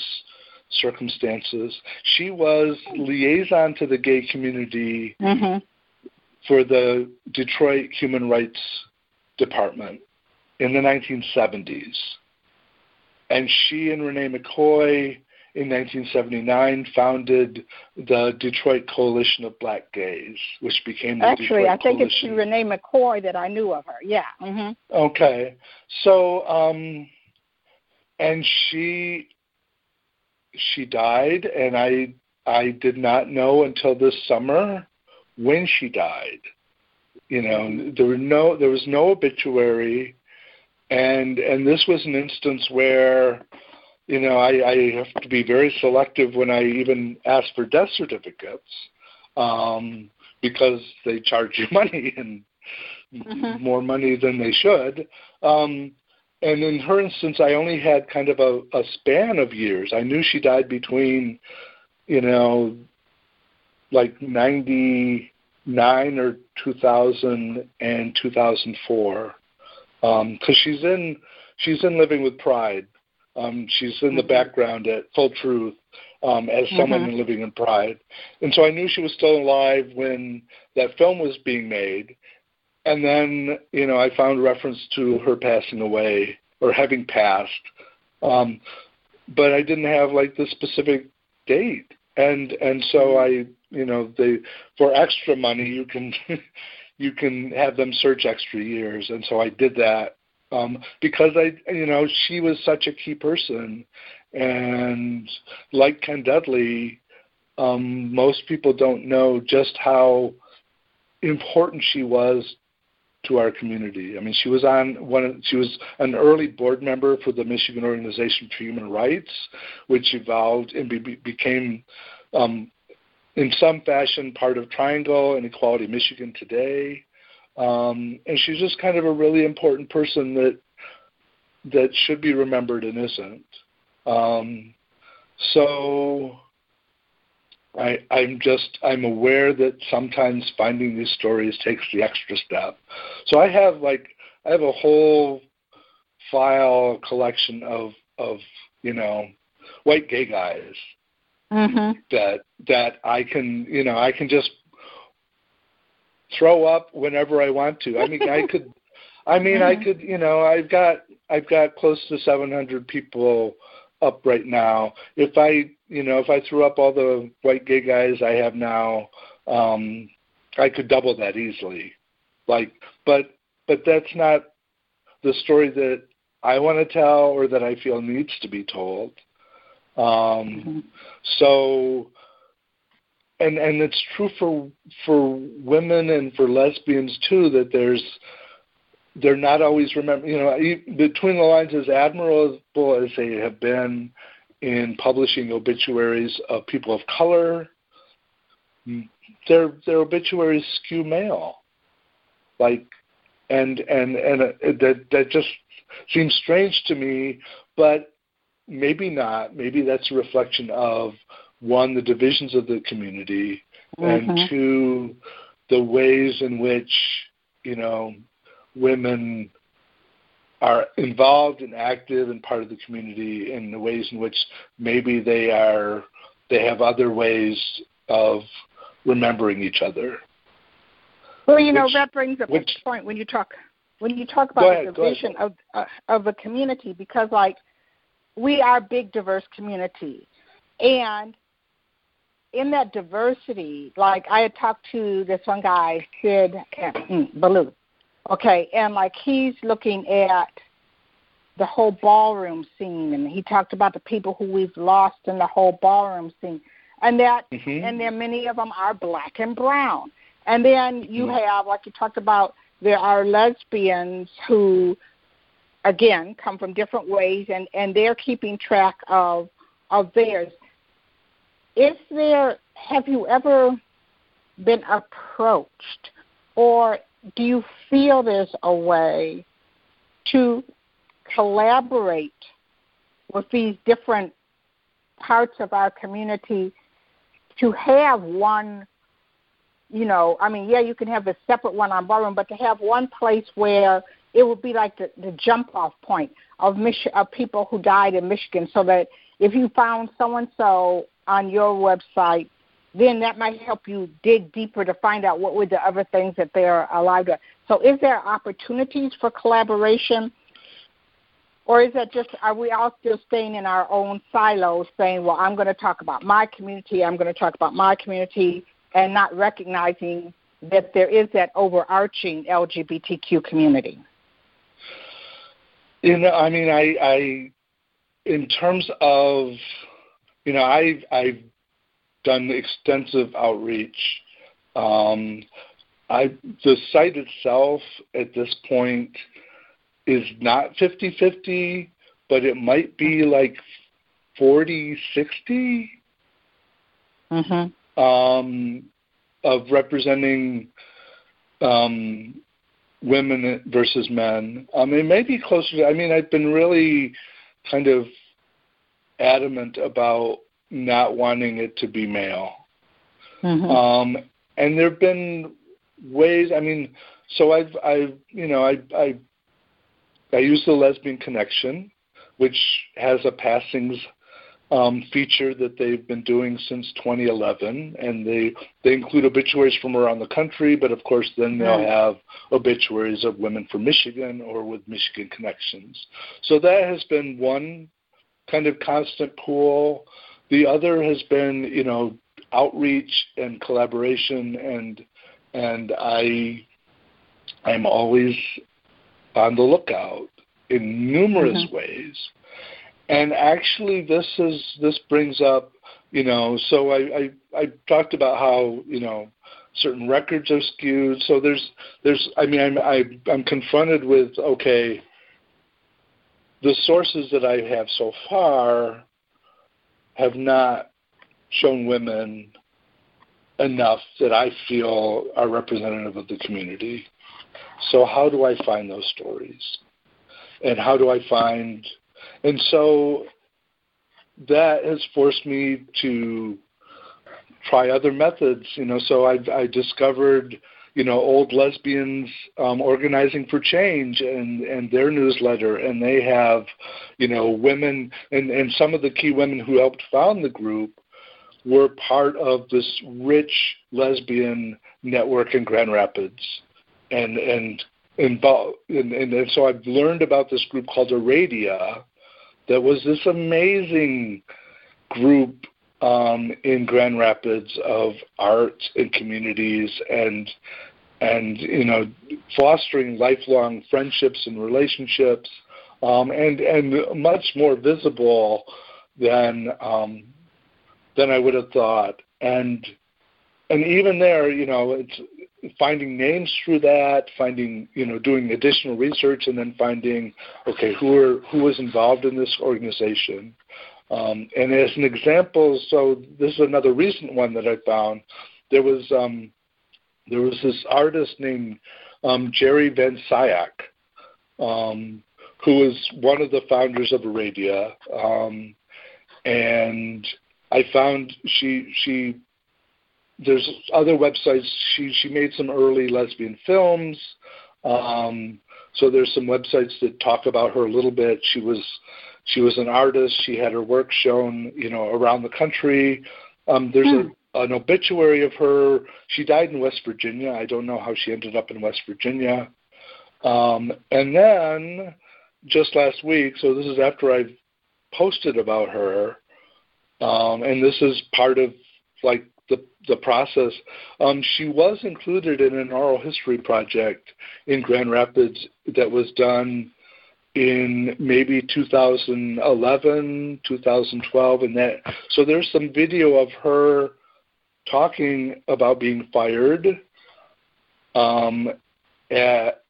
circumstances. She was liaison to the gay community mm-hmm. for the Detroit Human Rights Department in the 1970s and she and Renee McCoy in 1979 founded the Detroit Coalition of Black Gays, which became the Actually, Detroit I think Coalition. it's Renee McCoy that I knew of her. Yeah. Mm-hmm. Okay. So, um, and she she died, and I I did not know until this summer when she died. You know, there were no there was no obituary and and this was an instance where you know I, I have to be very selective when I even ask for death certificates um, because they charge you [laughs] money and mm-hmm. more money than they should. Um, and in her instance, I only had kind of a, a span of years. I knew she died between, you know, like ninety nine or 2000 and 2004 because um, she's in she's in Living with Pride. Um, she's in the mm-hmm. background at Full Truth um, as someone mm-hmm. living in Pride, and so I knew she was still alive when that film was being made. And then you know I found reference to her passing away or having passed, um, but I didn't have like the specific date. And and so. I you know they for extra money you can [laughs] you can have them search extra years, and so I did that um, because I, you know, she was such a key person, and like Ken Dudley, um, most people don't know just how important she was to our community. I mean, she was on one. She was an early board member for the Michigan Organization for Human Rights, which evolved and be, became um, in some fashion part of Triangle and Equality Michigan today. Um, and she's just kind of a really important person that that should be remembered and isn't. Um, so I, I'm just I'm aware that sometimes finding these stories takes the extra step. So I have like I have a whole file collection of of you know white gay guys mm-hmm. that that I can you know I can just throw up whenever I want to. I mean I [laughs] could I mean mm-hmm. I could you know I've got I've got close to 700 people up right now. If I you know if I threw up all the white gay guys I have now, um, I could double that easily. Like but but that's not the story that I want to tell or that I feel needs to be told. Um, mm-hmm. So, and and it's true for for women and for lesbians too that there's they're not always remember. You know, between the lines, as admirable as they have been in publishing obituaries of people of color, their their obituaries skew male. Like, and and and uh, that that just seems strange to me, but maybe not. Maybe that's a reflection of one, the divisions of the community, mm-hmm. and two, the ways in which you know women are involved and active and part of the community in the ways in which maybe they are they have other ways of remembering each other. Well, you know that brings up which, a point when you talk when you talk about ahead, the vision of uh, of a community because like we are a big diverse community. And in that diversity like i had talked to this one guy sid mm, baloo okay and like he's looking at the whole ballroom scene and he talked about the people who we've lost in the whole ballroom scene and that mm-hmm. and then many of them are black and brown and then you mm-hmm. have like you talked about there are lesbians who again come from different ways and and they're keeping track of of theirs is there have you ever been approached or do you feel there's a way to collaborate with these different parts of our community to have one you know i mean yeah you can have a separate one on ballroom but to have one place where it would be like the, the jump off point of Mich- of people who died in Michigan, so that if you found so and so on your website, then that might help you dig deeper to find out what were the other things that they're alive to. So, is there opportunities for collaboration? Or is that just, are we all still staying in our own silos saying, well, I'm going to talk about my community, I'm going to talk about my community, and not recognizing that there is that overarching LGBTQ community? You know, I mean, I, I, in terms of, you know, I've I've done extensive outreach. Um, I the site itself at this point is not 50-50, but it might be like 40-60 mm-hmm. um, of representing um, women versus men. Um, it may be closer to, I mean, I've been really kind of adamant about not wanting it to be male. Mm-hmm. Um, and there have been ways. I mean, so I've I've you know I I I use the lesbian connection, which has a passings um, feature that they've been doing since 2011, and they they include obituaries from around the country, but of course then they'll mm. have obituaries of women from Michigan or with Michigan connections. So that has been one kind of constant pool. The other has been you know outreach and collaboration, and and I I'm always on the lookout in numerous mm-hmm. ways and actually, this is this brings up, you know. So I, I I talked about how you know certain records are skewed. So there's there's I mean I'm I, I'm confronted with okay. The sources that I have so far have not shown women enough that I feel are representative of the community. So how do I find those stories? And how do I find and so that has forced me to try other methods. You know, so I, I discovered you know old lesbians um, organizing for change and and their newsletter. And they have you know women and and some of the key women who helped found the group were part of this rich lesbian network in Grand Rapids. And and and, and, and so I've learned about this group called Aradia that was this amazing group um, in Grand Rapids of art and communities and and you know fostering lifelong friendships and relationships um, and and much more visible than um, than I would have thought and and even there you know it's finding names through that, finding you know doing additional research, and then finding okay who are who was involved in this organization. Um, and as an example, so this is another recent one that I found. There was um, there was this artist named um, Jerry Van Sciac, um, who was one of the founders of Aradia, um, and I found she she there's other websites. She she made some early lesbian films. Um, so there's some websites that talk about her a little bit. She was she was an artist. She had her work shown, you know, around the country. Um, there's hmm. a, an obituary of her. She died in West Virginia. I don't know how she ended up in West Virginia. Um, and then just last week, so this is after I've posted about her, um, and this is part of like the the process. Um, she was included in an oral history project in Grand Rapids that was done in maybe 2011, 2012, and that. So there's some video of her talking about being fired um, at,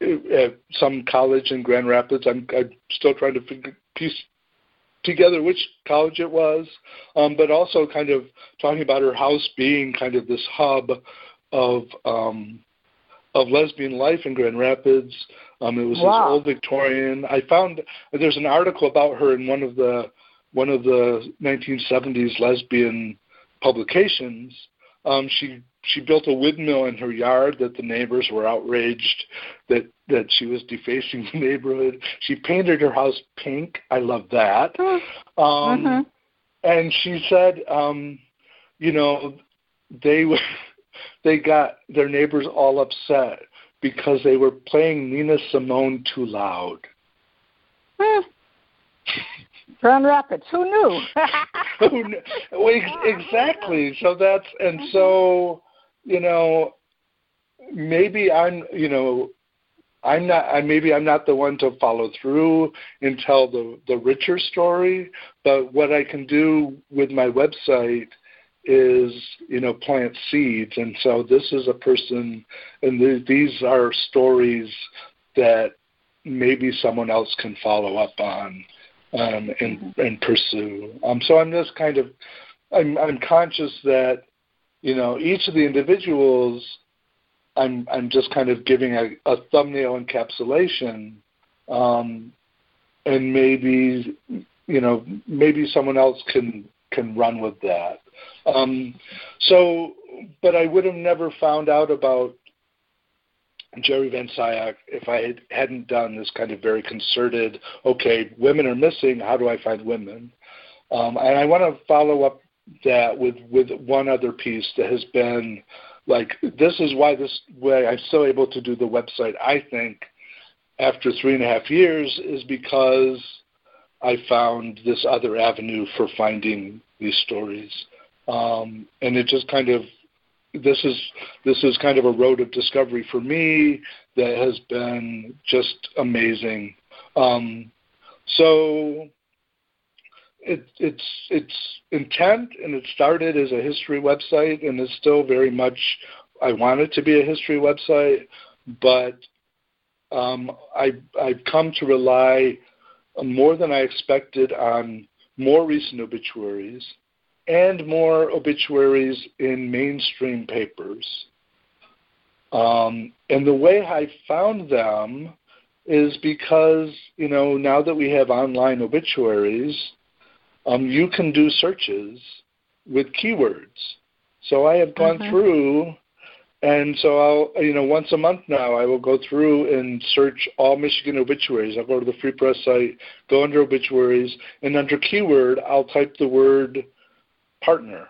at some college in Grand Rapids. I'm, I'm still trying to figure, piece together which college it was, um, but also kind of talking about her house being kind of this hub of um, of lesbian life in Grand Rapids. Um, it was wow. this old Victorian. I found there's an article about her in one of the one of the 1970s lesbian publications. Um, she she built a windmill in her yard that the neighbors were outraged that that she was defacing the neighborhood. She painted her house pink. I love that. Mm-hmm. Um, mm-hmm. And she said, um, you know, they were [laughs] they got their neighbors all upset because they were playing Nina Simone too loud. Hmm. Grand Rapids. Who knew? [laughs] well, exactly. So that's and so you know maybe I'm you know I'm not I maybe I'm not the one to follow through and tell the the richer story, but what I can do with my website is you know plant seeds and so this is a person and th- these are stories that maybe someone else can follow up on um, and and pursue. Um, so I'm just kind of I'm I'm conscious that you know each of the individuals I'm I'm just kind of giving a, a thumbnail encapsulation, um, and maybe you know maybe someone else can can run with that. Um, so, but I would have never found out about Jerry Van if I had, hadn't done this kind of very concerted, okay, women are missing, how do I find women? Um, and I want to follow up that with, with one other piece that has been like, this is why this way I'm still able to do the website, I think, after three and a half years, is because I found this other avenue for finding these stories. Um, and it just kind of this is this is kind of a road of discovery for me that has been just amazing. Um, so it, it's it's intent and it started as a history website and it's still very much I want it to be a history website, but um, I I've come to rely more than I expected on more recent obituaries and more obituaries in mainstream papers. Um, and the way I found them is because, you know, now that we have online obituaries, um, you can do searches with keywords. So I have gone mm-hmm. through, and so I'll, you know, once a month now, I will go through and search all Michigan obituaries. I'll go to the Free Press site, go under obituaries, and under keyword, I'll type the word partner.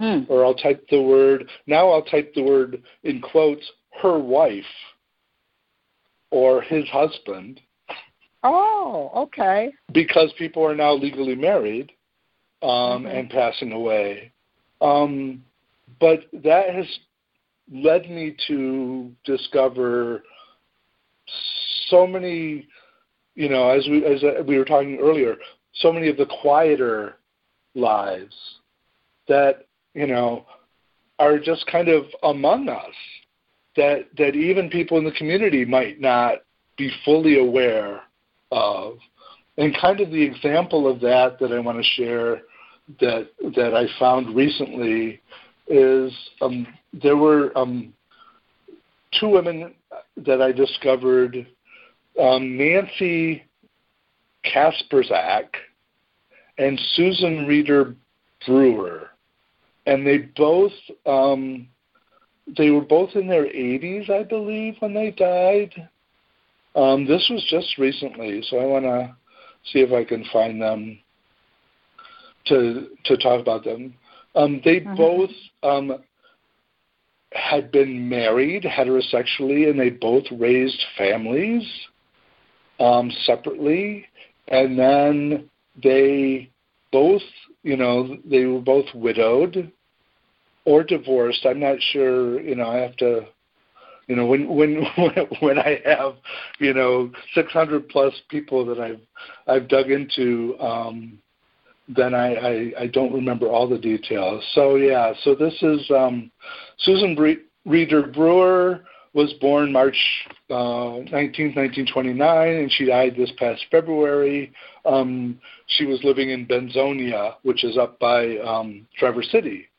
Mm. Or I'll type the word, now I'll type the word in quotes, her wife or his husband. Oh, okay. Because people are now legally married um, mm-hmm. and passing away. Um, but that has led me to discover so many, you know, as we as we were talking earlier, so many of the quieter lives that you know are just kind of among us that that even people in the community might not be fully aware of and kind of the example of that that I want to share that that I found recently is um, there were um, two women that I discovered um, Nancy Kasperzak and Susan Reeder Brewer, and they both um, they were both in their 80s, I believe, when they died. Um, this was just recently, so I want to see if I can find them to to talk about them. Um, they mm-hmm. both um, had been married heterosexually, and they both raised families um, separately, and then they both, you know, they were both widowed or divorced. I'm not sure, you know, I have to you know when when [laughs] when I have you know 600 plus people that I've I've dug into um then I, I I don't remember all the details. So yeah, so this is um Susan Bre- Reeder Brewer was born March uh, 19, 1929, and she died this past February. Um, she was living in Benzonia, which is up by um, Traverse City.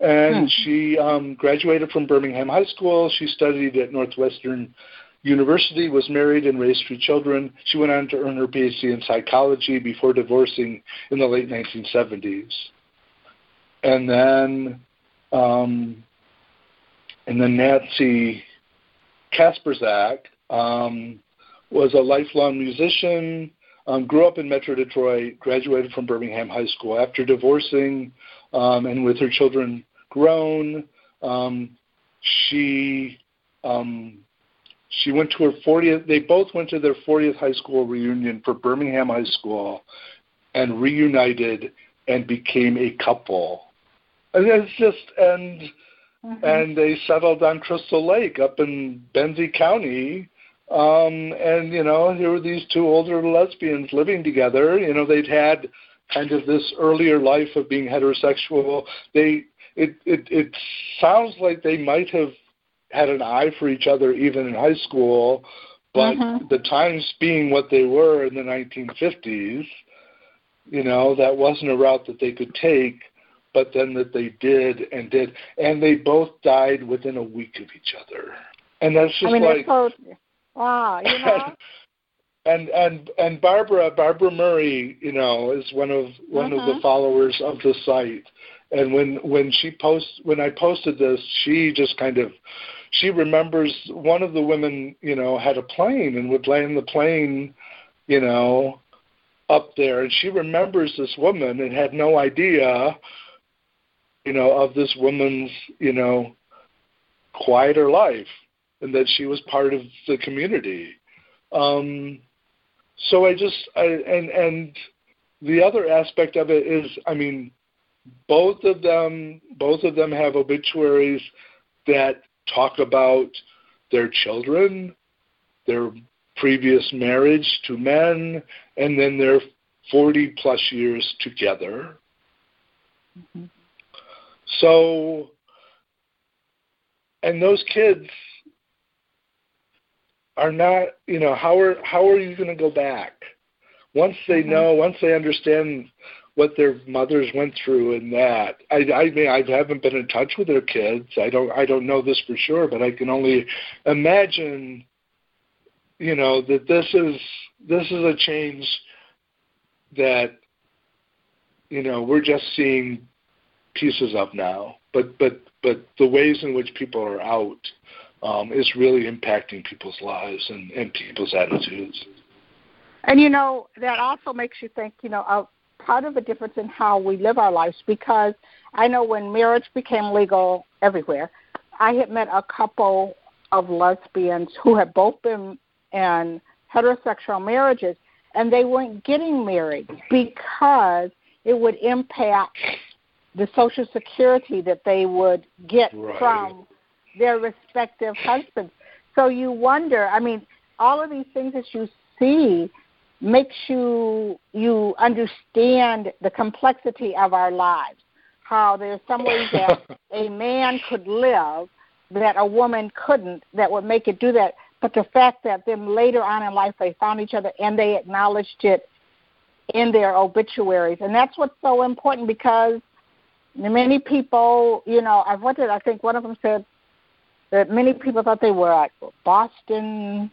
And hmm. she um, graduated from Birmingham High School. She studied at Northwestern University, was married, and raised three children. She went on to earn her PhD in psychology before divorcing in the late 1970s. And then, um, and then Nancy Kasperzak um, was a lifelong musician, um, grew up in Metro Detroit, graduated from Birmingham High School. After divorcing um, and with her children grown, um, she um, she went to her 40th. They both went to their 40th high school reunion for Birmingham High School, and reunited and became a couple. And it's just and mm-hmm. and they settled on Crystal Lake up in Benzie County. Um, and you know, here were these two older lesbians living together. You know, they'd had kind of this earlier life of being heterosexual. They it it it sounds like they might have had an eye for each other even in high school, but mm-hmm. the times being what they were in the 1950s, you know, that wasn't a route that they could take but then that they did and did, and they both died within a week of each other, and that's just I mean, like both, wow, you know. [laughs] and and and Barbara Barbara Murray, you know, is one of one of the mm-hmm. followers of the site. And when when she posts when I posted this, she just kind of she remembers one of the women, you know, had a plane and would land the plane, you know, up there, and she remembers this woman and had no idea, you know, of this woman's, you know, quieter life, and that she was part of the community. Um, so I just, I, and and the other aspect of it is, I mean, both of them, both of them have obituaries that talk about their children, their previous marriage to men, and then their 40 plus years together. Mm-hmm. So, and those kids are not, you know, how are how are you going to go back? Once they mm-hmm. know, once they understand what their mothers went through and that. I, I mean, I haven't been in touch with their kids. I don't, I don't know this for sure, but I can only imagine, you know, that this is this is a change that, you know, we're just seeing pieces of now. But but but the ways in which people are out um, is really impacting people's lives and, and people's attitudes. And you know that also makes you think, you know, of part of the difference in how we live our lives because I know when marriage became legal everywhere, I had met a couple of lesbians who had both been in heterosexual marriages and they weren't getting married because it would impact the social security that they would get right. from their respective husbands. So you wonder, I mean, all of these things that you see makes you you understand the complexity of our lives. How there's some ways [laughs] that a man could live that a woman couldn't that would make it do that. But the fact that then later on in life they found each other and they acknowledged it in their obituaries. And that's what's so important because many people, you know, I've wondered, I think one of them said that many people thought they were at Boston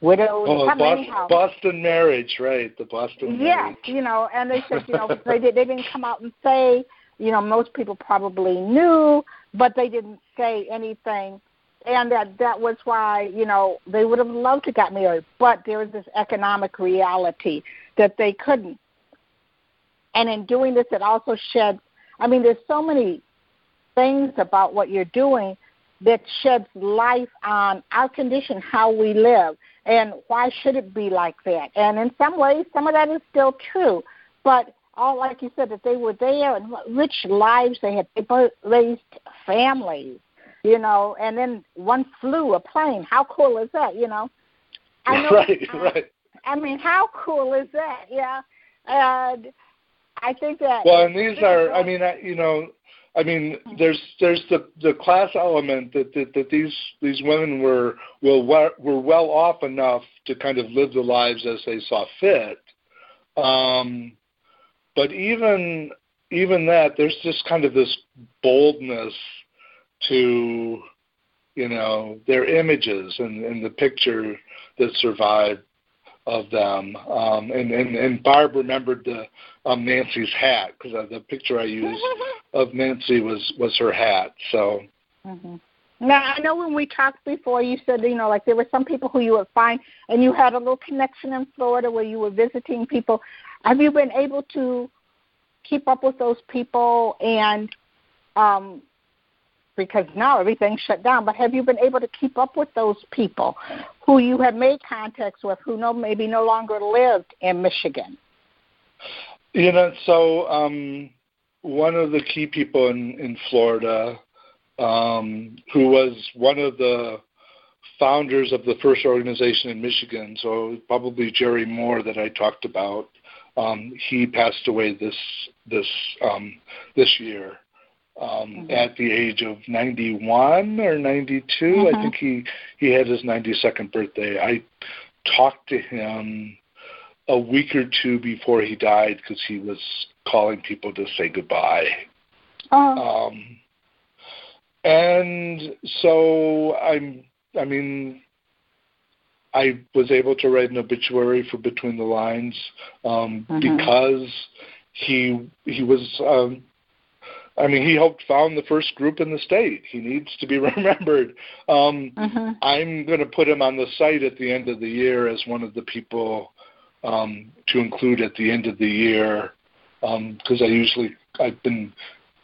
widows. Oh, Boston, Boston marriage, right? The Boston marriage. yes, marriage. you know, and they said, you know, [laughs] they did, they didn't come out and say, you know, most people probably knew, but they didn't say anything, and that that was why, you know, they would have loved to get married, but there was this economic reality that they couldn't. And in doing this, it also shed. I mean, there's so many things about what you're doing that sheds light on our condition, how we live, and why should it be like that? And in some ways, some of that is still true. But all, like you said, that they were there and rich lives they had. They raised families, you know, and then one flew a plane. How cool is that, you know? I know, [laughs] right, I, right. I mean, how cool is that? Yeah. And I think that. Well, and these are, I mean, I, you know, I mean, there's there's the the class element that that, that these these women were were were well off enough to kind of live the lives as they saw fit. Um, but even even that, there's just kind of this boldness to you know their images and, and the picture that survived of them. Um, and, and, and Barb remembered the um, Nancy's hat because uh, the picture I used [laughs] of Nancy was, was her hat. So. Mm-hmm. Now I know when we talked before, you said you know like there were some people who you would find, and you had a little connection in Florida where you were visiting people. Have you been able to keep up with those people and um, because now everything's shut down. But have you been able to keep up with those people who you have made contacts with who no maybe no longer lived in Michigan? You know, so um, one of the key people in in Florida, um, who was one of the founders of the first organization in Michigan, so probably Jerry Moore that I talked about. Um, he passed away this this um, this year um, mm-hmm. at the age of 91 or 92. Mm-hmm. I think he he had his 92nd birthday. I talked to him a week or two before he died because he was calling people to say goodbye. Uh-huh. Um, and so I'm. I mean, I was able to write an obituary for Between the Lines um, mm-hmm. because he he was um, I mean, he helped found the first group in the state. He needs to be [laughs] remembered. Um, mm-hmm. I'm going to put him on the site at the end of the year as one of the people um, to include at the end of the year because um, I usually I've been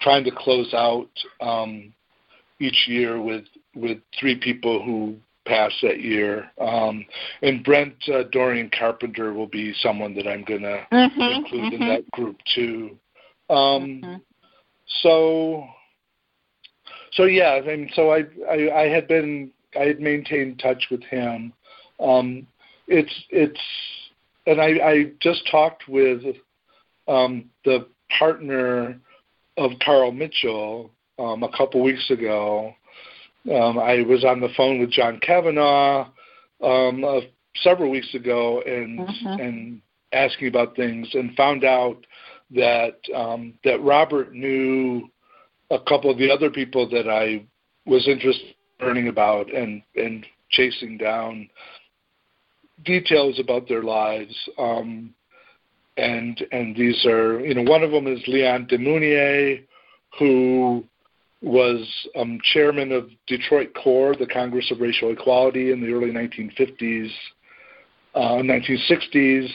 trying to close out um, each year with with three people who pass that year. Um, and Brent uh, Dorian Carpenter will be someone that I'm going to mm-hmm, include mm-hmm. in that group too. Um, mm-hmm. So, so yeah, I mean, so I, I I had been I had maintained touch with him. Um, it's it's and I, I just talked with um, the partner of Carl Mitchell um, a couple weeks ago. Um, I was on the phone with John Kavanaugh um, uh, several weeks ago and mm-hmm. and asking about things and found out that um, that Robert knew a couple of the other people that I was interested in learning about and and chasing down details about their lives. Um, and and these are you know one of them is Leon Demunier, who was um, chairman of Detroit CORE, the Congress of Racial Equality, in the early 1950s, uh, 1960s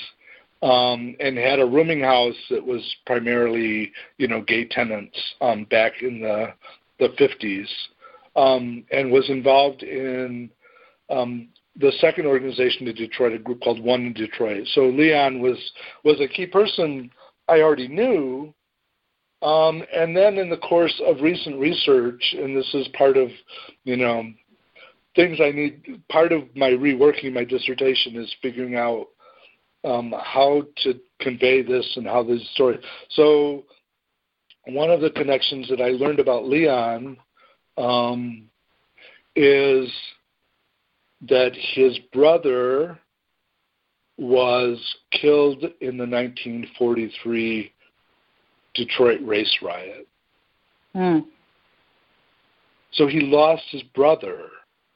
um, and had a rooming house that was primarily, you know, gay tenants um, back in the the 50s, um, and was involved in um, the second organization in Detroit, a group called One in Detroit. So Leon was was a key person I already knew. Um, and then in the course of recent research, and this is part of, you know, things I need. Part of my reworking my dissertation is figuring out um, how to convey this and how this story. So, one of the connections that I learned about Leon um, is that his brother was killed in the 1943 Detroit race riot. Mm. So he lost his brother,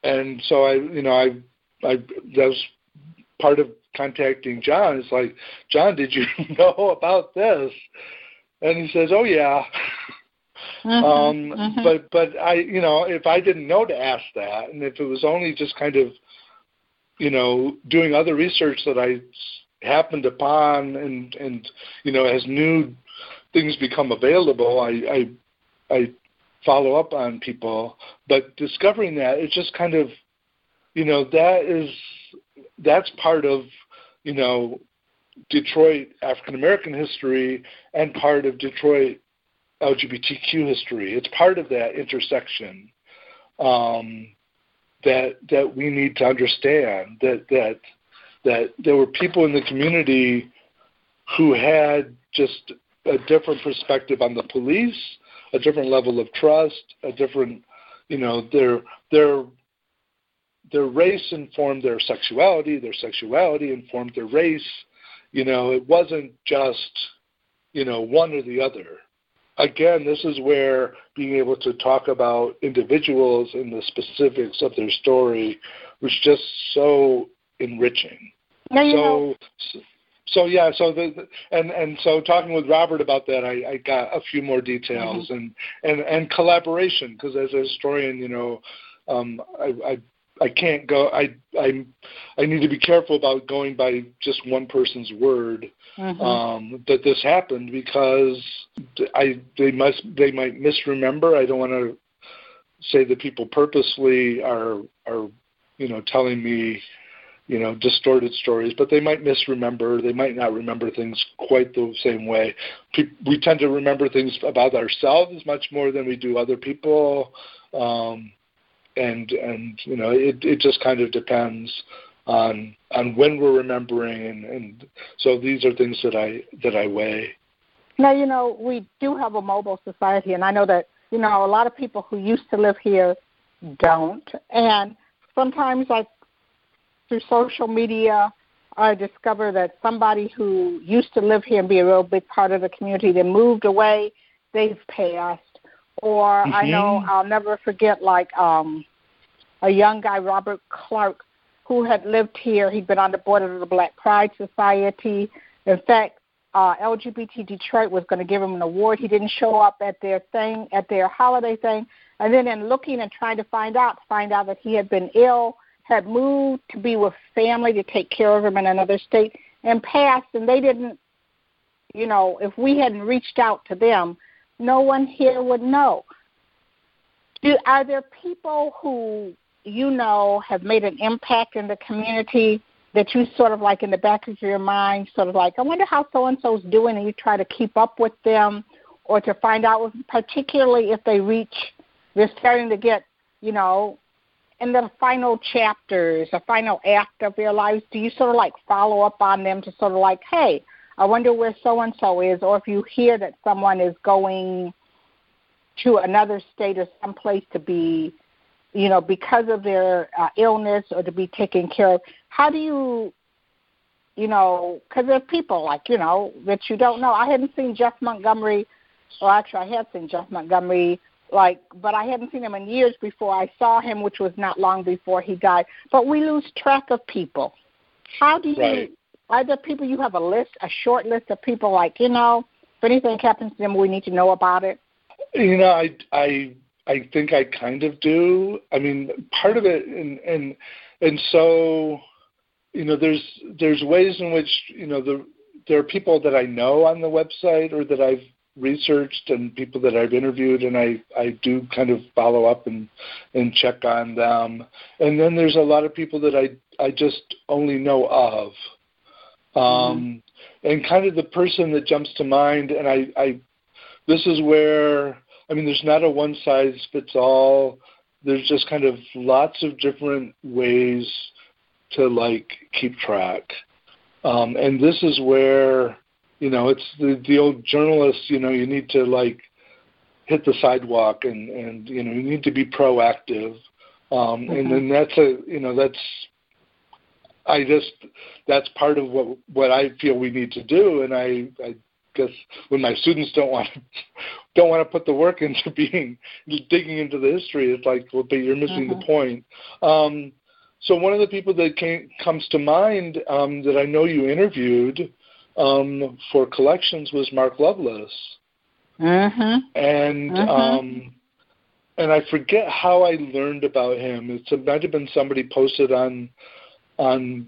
and so I, you know, I, I that was part of contacting John. It's like, John, did you [laughs] know about this? And he says, Oh yeah. Mm-hmm, um, mm-hmm. But but I you know if I didn't know to ask that, and if it was only just kind of you know doing other research that I happened upon, and and you know as new things become available, I I, I follow up on people. But discovering that it's just kind of you know that is that's part of you know, Detroit African American history and part of Detroit LGBTQ history. It's part of that intersection um, that that we need to understand that that that there were people in the community who had just a different perspective on the police, a different level of trust, a different, you know, their their their race informed their sexuality, their sexuality informed their race. You know, it wasn't just, you know, one or the other. Again, this is where being able to talk about individuals and the specifics of their story was just so enriching. You so, know. so, so yeah, so the and and so talking with Robert about that, I, I got a few more details mm-hmm. and and and collaboration because as a historian, you know, um, I, I I can't go. I I I need to be careful about going by just one person's word mm-hmm. um, that this happened because I they must they might misremember. I don't want to say that people purposely are are you know telling me you know distorted stories, but they might misremember. They might not remember things quite the same way. We tend to remember things about ourselves much more than we do other people. Um, and and you know it it just kind of depends on on when we're remembering and, and so these are things that I that I weigh. Now you know we do have a mobile society, and I know that you know a lot of people who used to live here don't, and sometimes like through social media. I discover that somebody who used to live here and be a real big part of the community, they moved away, they've passed, or mm-hmm. I know I'll never forget like um a young guy, Robert Clark, who had lived here. He'd been on the board of the Black Pride Society. In fact, uh, LGBT Detroit was going to give him an award. He didn't show up at their thing, at their holiday thing. And then in looking and trying to find out, find out that he had been ill, had moved to be with family to take care of him in another state, and passed. And they didn't, you know, if we hadn't reached out to them, no one here would know. Do, are there people who you know have made an impact in the community that you sort of like in the back of your mind, sort of like, I wonder how so and so's doing, and you try to keep up with them or to find out, particularly if they reach, they're starting to get, you know, in the final chapters, the final act of their lives, do you sort of like follow up on them to sort of like, hey, I wonder where so and so is, or if you hear that someone is going to another state or someplace to be, you know, because of their uh, illness or to be taken care of. How do you, you know, because there are people like you know that you don't know. I hadn't seen Jeff Montgomery, or actually I had seen Jeff Montgomery like but I hadn't seen him in years before I saw him, which was not long before he died. But we lose track of people. How do you right. Are there people you have a list, a short list of people like, you know, if anything happens to them we need to know about it? You know, I I I think I kind of do. I mean, part of it, and and and so, you know, there's there's ways in which you know the there are people that I know on the website or that I've researched and people that I've interviewed, and I I do kind of follow up and and check on them. And then there's a lot of people that I I just only know of. Um, mm-hmm. And kind of the person that jumps to mind, and I, I this is where I mean, there's not a one size fits all. There's just kind of lots of different ways to like keep track. Um, and this is where, you know, it's the, the old journalist, you know, you need to like hit the sidewalk and, and you know, you need to be proactive. Um, mm-hmm. And then that's a, you know, that's, I just, that's part of what, what I feel we need to do. And I, I guess when my students don't want to [laughs] don't want to put the work into [laughs] being digging into the history, it's like, well, but you're missing the mm-hmm. point. Um, so one of the people that came, comes to mind um, that I know you interviewed um, for collections was Mark Lovelace, mm-hmm. and mm-hmm. um, and I forget how I learned about him. It's, it might have been somebody posted on on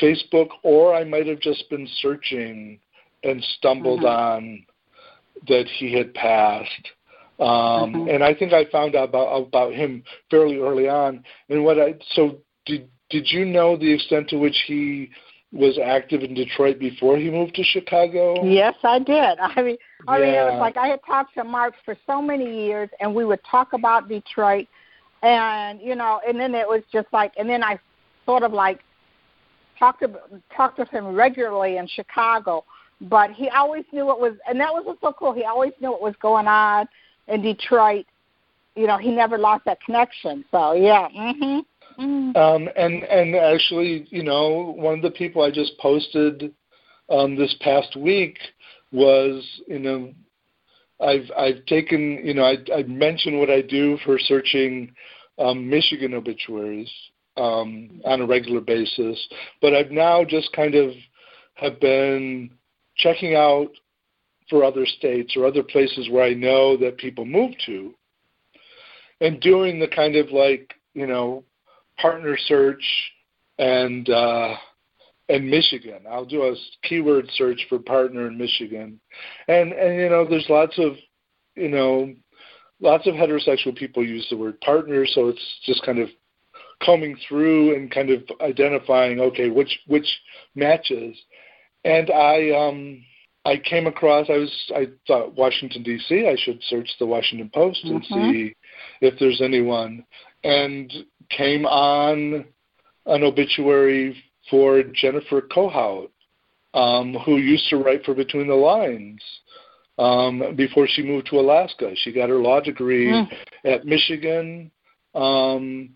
Facebook, or I might have just been searching and stumbled mm-hmm. on that he had passed. Um, mm-hmm. And I think I found out about about him fairly early on. And what I so did did you know the extent to which he was active in Detroit before he moved to Chicago? Yes, I did. I mean, I yeah. mean, it was like I had talked to Mark for so many years, and we would talk about Detroit, and you know, and then it was just like, and then I sort of like talked to talked to him regularly in Chicago but he always knew what was, and that was what's so cool. He always knew what was going on in Detroit. You know, he never lost that connection. So yeah. Mhm. Mm-hmm. Um, and and actually, you know, one of the people I just posted um, this past week was, you know, I've I've taken, you know, I I mentioned what I do for searching um, Michigan obituaries um, on a regular basis, but I've now just kind of have been checking out for other states or other places where I know that people move to, and doing the kind of like you know partner search and uh, and Michigan. I'll do a keyword search for partner in Michigan, and and you know there's lots of you know lots of heterosexual people use the word partner, so it's just kind of combing through and kind of identifying okay which which matches and I um, I came across. I was I thought Washington D.C. I should search the Washington Post and mm-hmm. see if there's anyone, and came on an obituary for Jennifer Kohout, um, who used to write for Between the Lines um, before she moved to Alaska. She got her law degree mm. at Michigan. Um,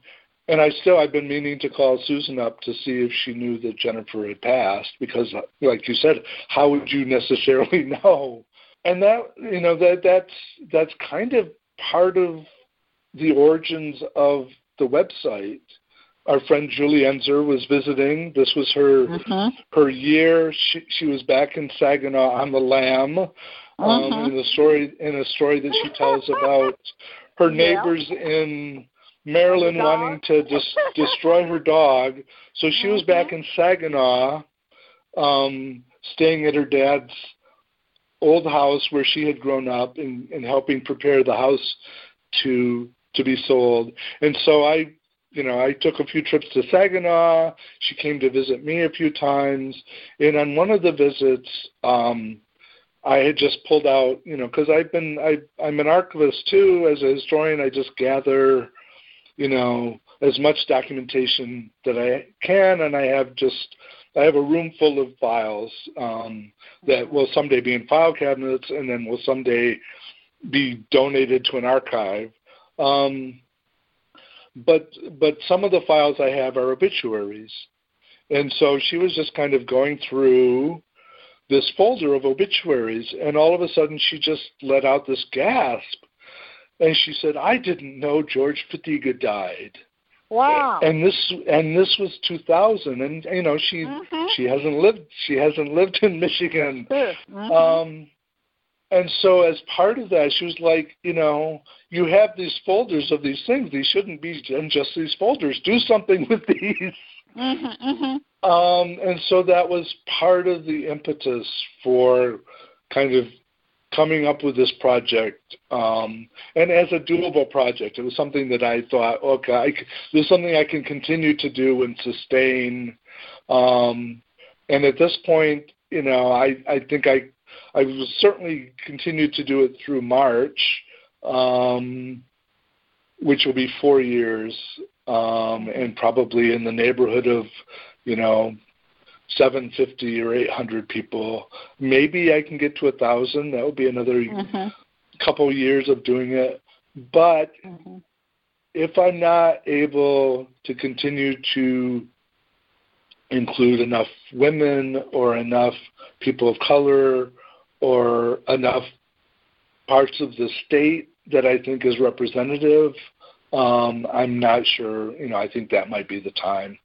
and I still I've been meaning to call Susan up to see if she knew that Jennifer had passed because, like you said, how would you necessarily [laughs] know? And that you know that that's that's kind of part of the origins of the website our friend Julie Enszer was visiting. This was her Mhm. her year. She she was back in Saginaw on the Lamb. Um, Mhm. in the story in a story that she tells about her Yeah. neighbors in Dog. wanting to dis- [laughs] destroy her dog. So she was back in Saginaw, um, staying at her dad's old house where she had grown up and, and helping prepare the house to to be sold. And so I you know, I took a few trips to Saginaw. She came to visit me a few times. And on one of the visits, um, I had just pulled out, you know, because I've been, I, I'm an archivist too. As a historian, I just gather, you know, as much documentation that I can, and I have just, I have a room full of files um, that will someday be in file cabinets, and then will someday be donated to an archive. Um, but but some of the files I have are obituaries, and so she was just kind of going through this folder of obituaries, and all of a sudden she just let out this gasp, and she said, "I didn't know George Fadiga died." Wow. And this and this was 2000, and you know she Mhm. she hasn't lived she hasn't lived in Michigan. Mhm. Um, and so as part of that, she was like, you know, you have these folders of these things. These shouldn't be in just these folders. Do something with these. Mhm. Mhm. Um, and so that was part of the impetus for kind of coming up with this project. Um, and as a doable project, it was something that I thought, okay, I, this is something I can continue to do and sustain. Um, and at this point, you know, I, I think I, I will certainly continue to do it through March, um, which will be four years, um, and probably in the neighborhood of, you know, 750 or 800 people. Maybe I can get to a thousand. That would be another Mhm. couple years of doing it. But Mhm. if I'm not able to continue to include enough women or enough people of color or enough parts of the state that I think is representative, um, I'm not sure. You know, I think that might be the time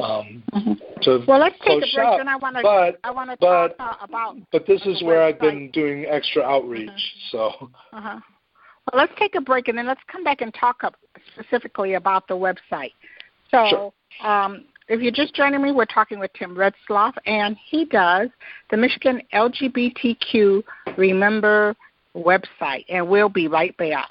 um, Mhm. to Well, let's take a break, shop. and I want to. But I want to talk uh, about. but this is where I've been doing extra outreach. So Uh-huh. Well, let's take a break, and then let's come back and talk up specifically about the website. So, um, if you're just joining me, we're talking with Tim Retzloff, and he does the Michigan LGBTQ Remember website, and we'll be right back.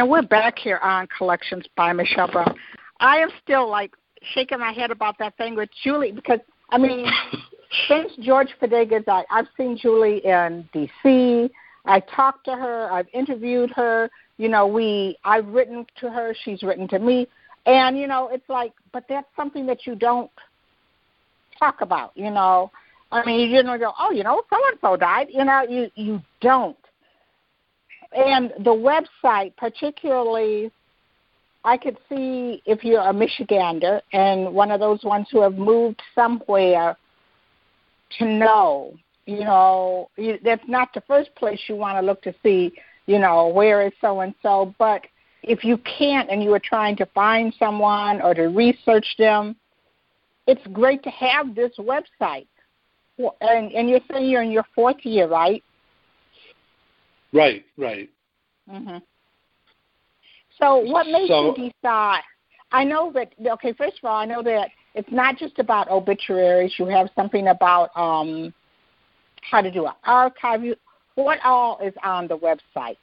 And we're back here on Collections by Michelle Brown. I am still like shaking my head about that thing with Julie because I mean, [laughs] since George Fadiga died, I've seen Julie in D.C. I talked to her. I've interviewed her. You know, we I've written to her. She's written to me, and you know, it's like, but that's something that you don't talk about. You know, I mean, you don't go, oh, you know, so and so died. You know, you you don't. And the website, particularly, I could see if you're a Michigander and one of those ones who have moved somewhere to know, you know, that's not the first place you want to look to see, you know, where is so and so. But if you can't and you are trying to find someone or to research them, it's great to have this website. And, and you're saying you're in your fourth year, right? Right, right. hmm So, what made So- you decide? I know that. Okay, first of all, I know that it's not just about obituaries. You have something about um, how to do an archive. What all is on the website?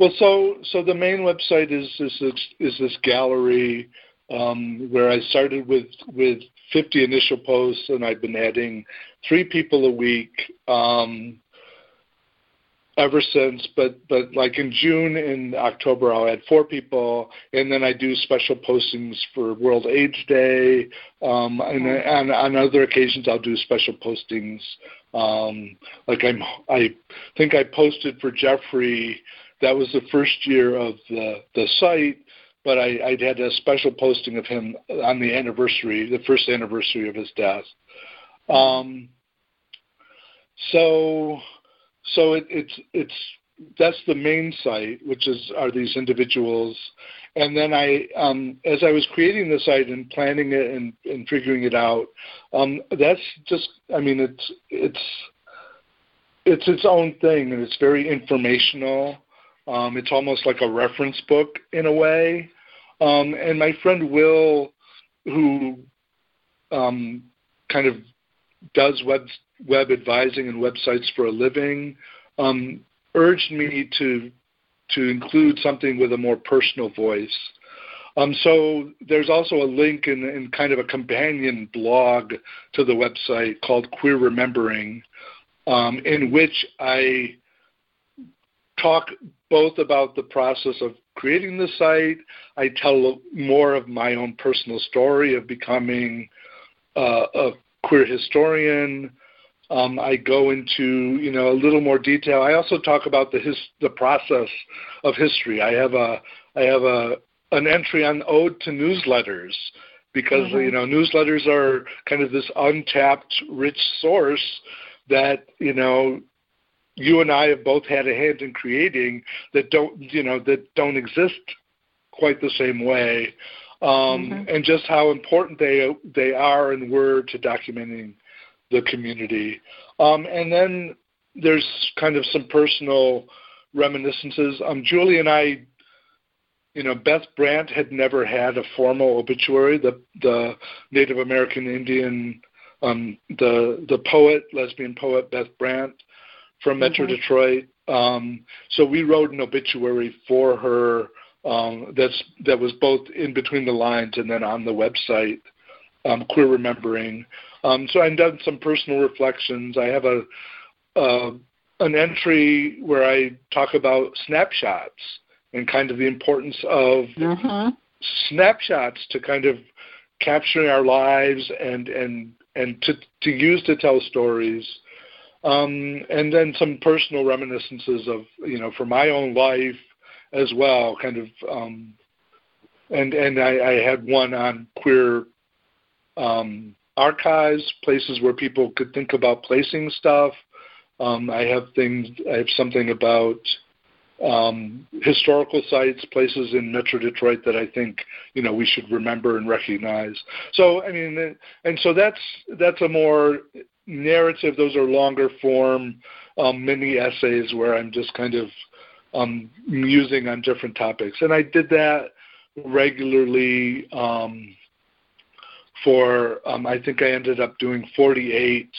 Well, so so the main website is is this, is this gallery um, where I started with with 50 initial posts, and I've been adding three people a week um, ever since. But but like in June and October, I'll add four people, and then I do special postings for World AIDS Day, um, and on, on other occasions I'll do special postings. Um, like I'm, I think I posted for Jeffrey that was the first year of the the site, but I I'd had a special posting of him on the anniversary, the first anniversary of his death. Um, so so it, it's it's that's the main site, which is are these individuals, and then I um, as I was creating the site and planning it and, and figuring it out, um, that's just I mean it's it's it's its own thing and it's very informational. Um, it's almost like a reference book in a way. Um, and my friend Will, who um, kind of does web web advising and websites for a living, um, urged me to to include something with a more personal voice. Um, so there's also a link in, in kind of a companion blog to the website called Queer Remembering, um, in which I talk both about the process of creating the site. I tell more of my own personal story of becoming uh, a queer historian. Um, I go into you know a little more detail. I also talk about the his, the process of history. I have a I have a an entry on ode to newsletters because mm-hmm. you know newsletters are kind of this untapped rich source that you know you and I have both had a hand in creating that don't you know that don't exist quite the same way, um, mm-hmm. and just how important they they are and were to documenting the community. Um, and then there's kind of some personal reminiscences. Um, Julie and I, you know, Beth Brant had never had a formal obituary. The the Native American Indian, um, the the poet, lesbian poet Beth Brant from Metro mm-hmm. Detroit. Um, so we wrote an obituary for her um, that's that was both in between the lines and then on the website, um, Queer Remembering. Um, so I've done some personal reflections. I have a uh, an entry where I talk about snapshots and kind of the importance of mm-hmm. snapshots to kind of capturing our lives and and and to to use to tell stories um, and then some personal reminiscences of you know for my own life as well, kind of. Um, and and I, I had one on queer um, archives, places where people could think about placing stuff. Um, I have things. I have something about um, historical sites, places in Metro Detroit that I think you know we should remember and recognize. So I mean, and so that's that's a more narrative, those are longer form um, mini essays where I'm just kind of um, musing on different topics. And I did that regularly um, for, um, I think I ended up doing 48.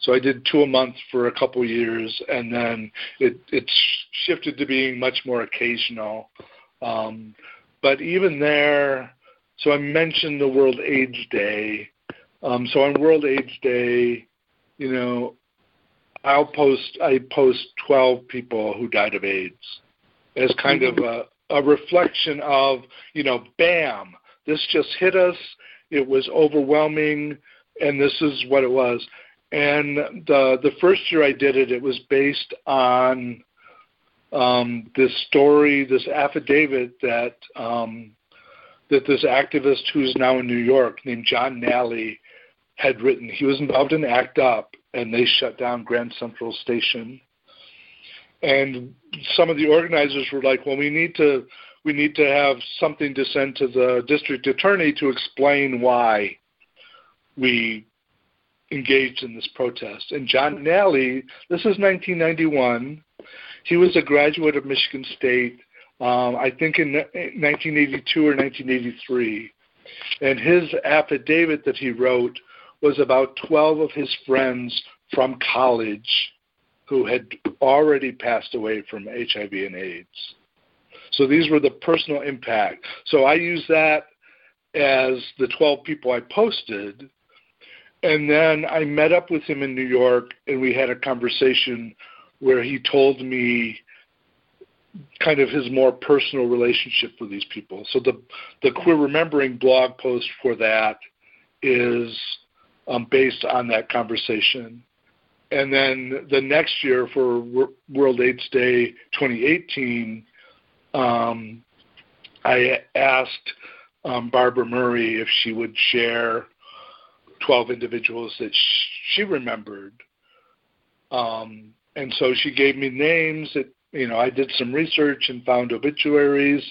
So I did two a month for a couple years, and then it, it shifted to being much more occasional. Um, but even there, so I mentioned the World AIDS Day. Um, so on World AIDS Day, you know, I'll post I post 12 people who died of AIDS as kind of a, a reflection of, you know, bam, this just hit us. It was overwhelming, and this is what it was. And the the first year I did it, it was based on um, this story, this affidavit that um, that this activist who's now in New York named John Nally had written. He was involved in ACT UP, and they shut down Grand Central Station. And some of the organizers were like, "Well, we need to we need to have something to send to the district attorney to explain why we engaged in this protest." And John Nally, this is 1991. He was a graduate of Michigan State. um, I think in 1982 or 1983. And his affidavit that he wrote was about 12 of his friends from college who had already passed away from HIV and AIDS. So these were the personal impact. So I use that as the 12 people I posted. And then I met up with him in New York and we had a conversation where he told me kind of his more personal relationship with these people. So the the Queer Remembering blog post for that is um, based on that conversation. And then the next year for World AIDS Day 2018, um, I asked um, Barbara Murray if she would share 12 individuals that she remembered. Um, and so she gave me names that you know, I did some research and found obituaries,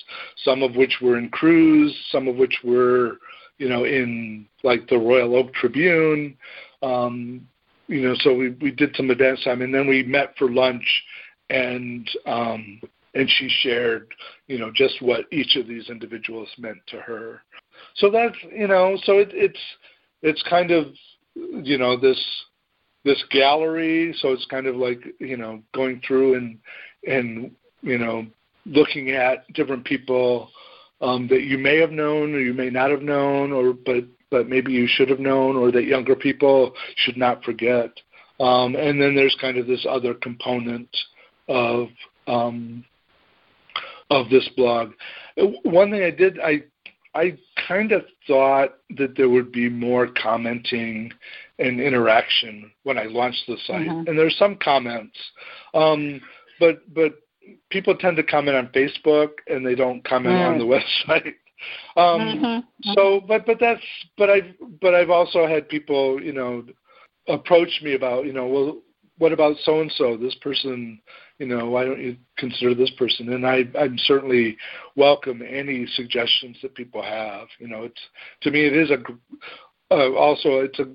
some of which were in Cruise, some of which were, you know, in like the Royal Oak Tribune. Um, you know, so we we did some advance time, and then we met for lunch, and um, and she shared, you know, just what each of these individuals meant to her. So that's you know, so it, it's it's kind of you know this this gallery so it's kind of like you know going through and and you know looking at different people um, that you may have known or you may not have known, or but but maybe you should have known, or that younger people should not forget. Um, and then there's kind of this other component of um, of this blog. One thing I did, I I kind of thought that there would be more commenting and interaction when I launched the site, mm-hmm. and there's some comments. Um, but but people tend to comment on Facebook and they don't comment mm. on the website. [laughs] Um, mm-hmm. So, but but that's but I've but I've also had people you know approach me about you know well what about so and so this person you know why don't you consider this person and I I'm certainly welcome any suggestions that people have you know it's to me it is a uh, also it's a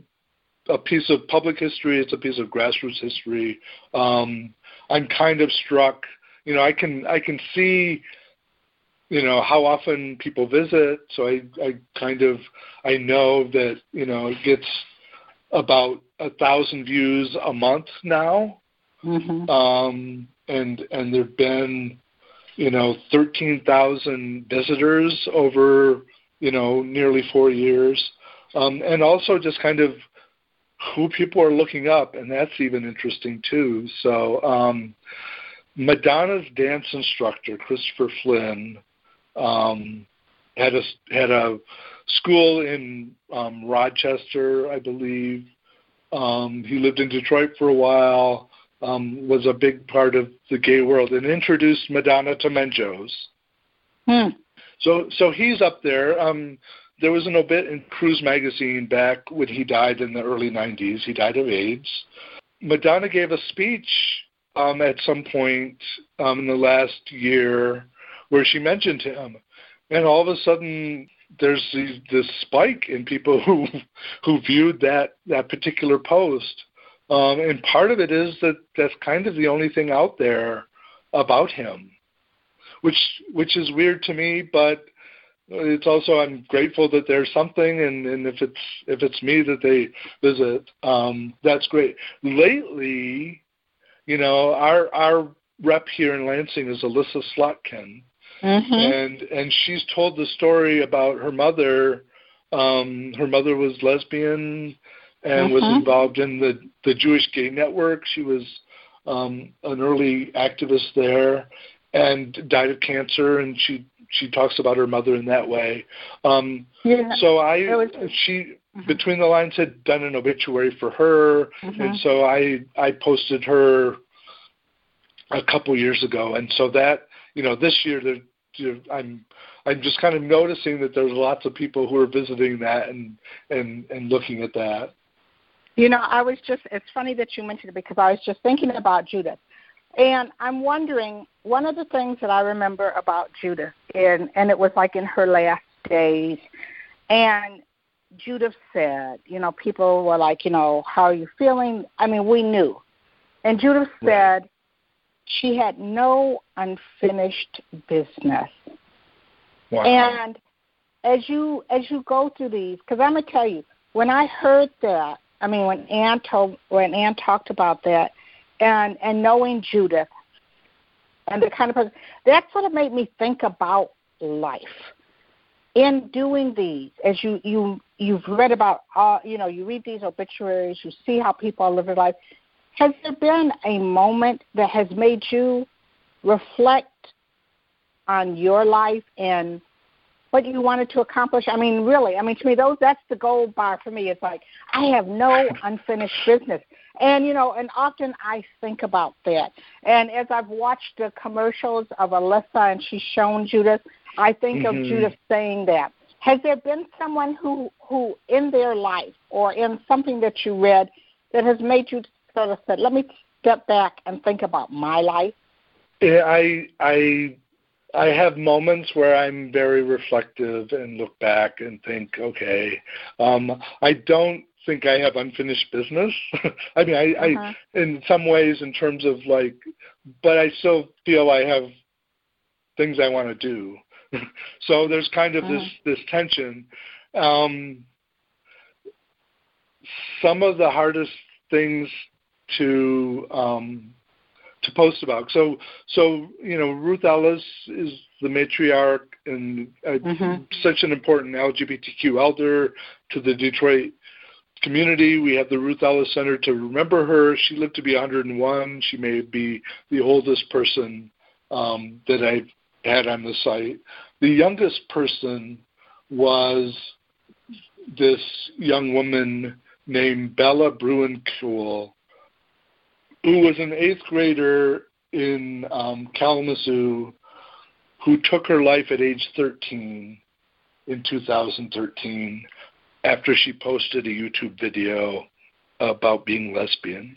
a piece of public history it's a piece of grassroots history um, I'm kind of struck. You know, I can I can see, you know, how often people visit. So I I kind of I know that you know it gets about a thousand views a month now. Mm-hmm. Um, and and there've been you know 13,000 visitors over you know nearly four years um, and also just kind of who people are looking up, and that's even interesting too. So, um, Madonna's dance instructor, Christopher Flynn, um, had a had a school in um, Rochester, I believe. Um, he lived in Detroit for a while. Um, was a big part of the gay world and introduced Madonna to Menjo's. Hmm. So so he's up there. Um, there was an obit in Cruise magazine back when he died in the early 90s. He died of AIDS. Madonna gave a speech um, at some point um, in the last year where she mentioned him, and all of a sudden there's this spike in people [laughs] who who viewed that that particular post, um, and part of it is that that's kind of the only thing out there about him, which which is weird to me, but it's also I'm grateful that there's something, and, and if it's if it's me that they visit, um, that's great. Lately, you know, our our rep here in Lansing is Elissa Slotkin, mm-hmm. and and she's told the story about her mother. Um, her mother was lesbian and mm-hmm. was involved in the the Jewish Gay Network. She was um, an early activist there, and died of cancer, and she she talks about her mother in that way. Um, yeah, so I was, she uh-huh. between the lines had done an obituary for her, uh-huh. and so I I posted her a couple years ago, and so that you know this year there, I'm I'm just kind of noticing that there's lots of people who are visiting that and and and looking at that. You know, I was just it's funny that you mentioned it because I was just thinking about Judith. And I'm wondering, one of the things that I remember about Judith, and, and it was like in her last days, and Judith said, you know, people were like, you know, how are you feeling? I mean, we knew. And Judith said, she had no unfinished business. Wow. And as you as you go through these, because I'm gonna tell you, when I heard that, I mean, when Ann told when Ann talked about that, and and knowing Judith, and the kind of person, that's what it made me think about life. In doing these, as you you you've read about, uh, you know, you read these obituaries, you see how people are living life. Has there been a moment that has made you reflect on your life and what you wanted to accomplish? I mean, really, I mean, to me, those that's the gold bar for me. It's like I have no [laughs] unfinished business, and you know, and often I think about that. And as I've watched the commercials of Elissa and she's shown Judith, I think mm-hmm. of Judith saying that. Has there been someone who who in their life or in something that you read that has made you sort of said, "Let me step back and think about my life"? Yeah, I I I have moments where I'm very reflective and look back and think, okay, um, I don't think I have unfinished business. [laughs] I mean, I, uh-huh. I, in some ways, in terms of like, but I still feel I have things I want to do. [laughs] so there's kind of uh-huh. this this tension. Um, some of the hardest things to um, to post about. So, so you know, Ruth Ellis is the matriarch and uh, mm-hmm. such an important LGBTQ elder to the Detroit community. We have the Ruth Ellis Center to remember her. She lived to be 101. She may be the oldest person um, that I've had on the site. The youngest person was this young woman named Bella Bruincool who was an eighth grader in um, Kalamazoo who took her life at age 13 in 2013 after she posted a YouTube video about being lesbian.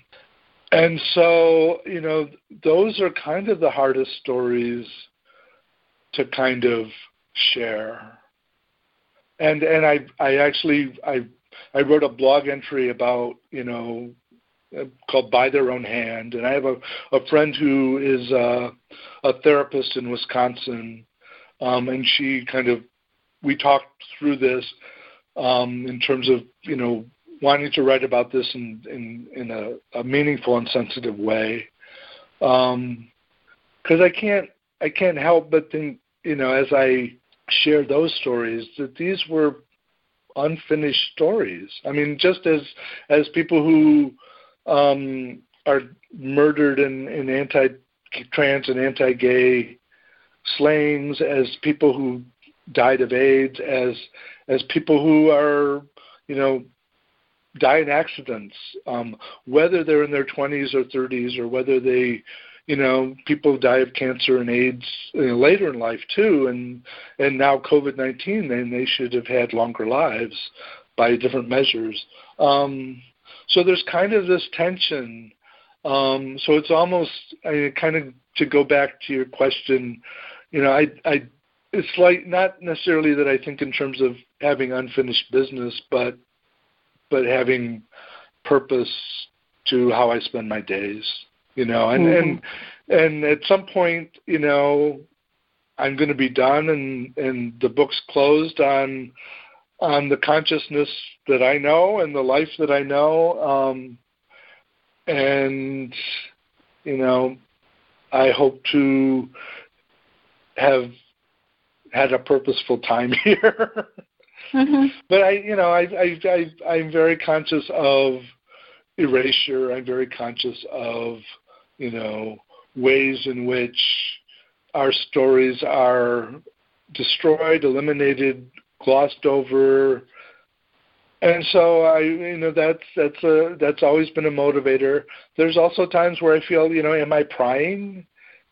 And so, you know, those are kind of the hardest stories to kind of share. And and I I actually I I wrote a blog entry about, you know, called By Their Own Hand, and I have a, a friend who is a, a therapist in Wisconsin, um, and she kind of we talked through this um, in terms of you know wanting to write about this in in, in a, a meaningful and sensitive way, because um, I can't I can't help but think you know as I share those stories that these were unfinished stories. I mean, just as as people who um, are murdered in, in anti-trans and anti-gay slayings, as people who died of AIDS, as as people who are, you know, die in accidents, um, whether they're in their 20s or 30s, or whether they, you know, people die of cancer and AIDS you know, later in life too, and and now COVID-19, then they should have had longer lives by different measures. Um, so there's kind of this tension. Um, so it's almost I kind of to go back to your question. You know, I, I, it's like not necessarily that I think in terms of having unfinished business, but, but having purpose to how I spend my days. You know, and mm-hmm. and and at some point, you know, I'm going to be done, and and the book's closed on on the consciousness that I know and the life that I know. Um, and, you know, I hope to have had a purposeful time [laughs] here. mm-hmm. But I, you know, I, I, I, I'm very conscious of erasure. I'm very conscious of, you know, ways in which our stories are destroyed, eliminated, glossed over. And so I, you know, that's that's a that's always been a motivator. There's also times where I feel, you know, am I prying?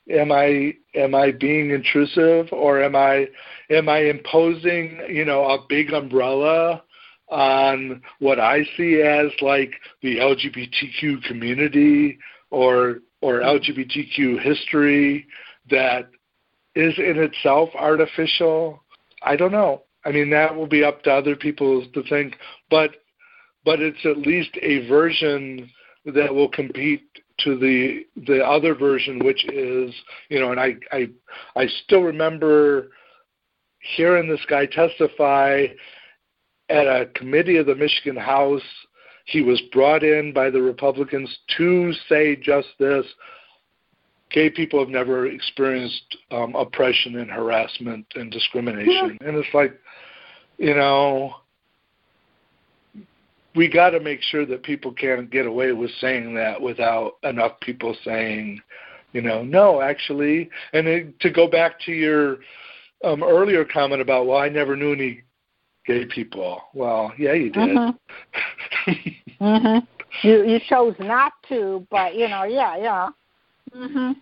Am I am I being intrusive, or am I am I imposing, you know, a big umbrella on what I see as like the LGBTQ community or or LGBTQ history that is in itself artificial? I don't know. I mean, that will be up to other people to think, but but it's at least a version that will compete to the the other version, which is you know, and I I I still remember hearing this guy testify at a committee of the Michigan House. He was brought in by the Republicans to say just this. Gay people have never experienced um, oppression and harassment and discrimination. Yeah. And it's like, you know, we got to make sure that people can't get away with saying that without enough people saying, you know, no, actually. And it, to go back to your um, earlier comment about, well, I never knew any gay people. Well, yeah, you did. Mm-hmm. [laughs] mhm. You you chose not to, but you know, yeah, yeah. Mhm.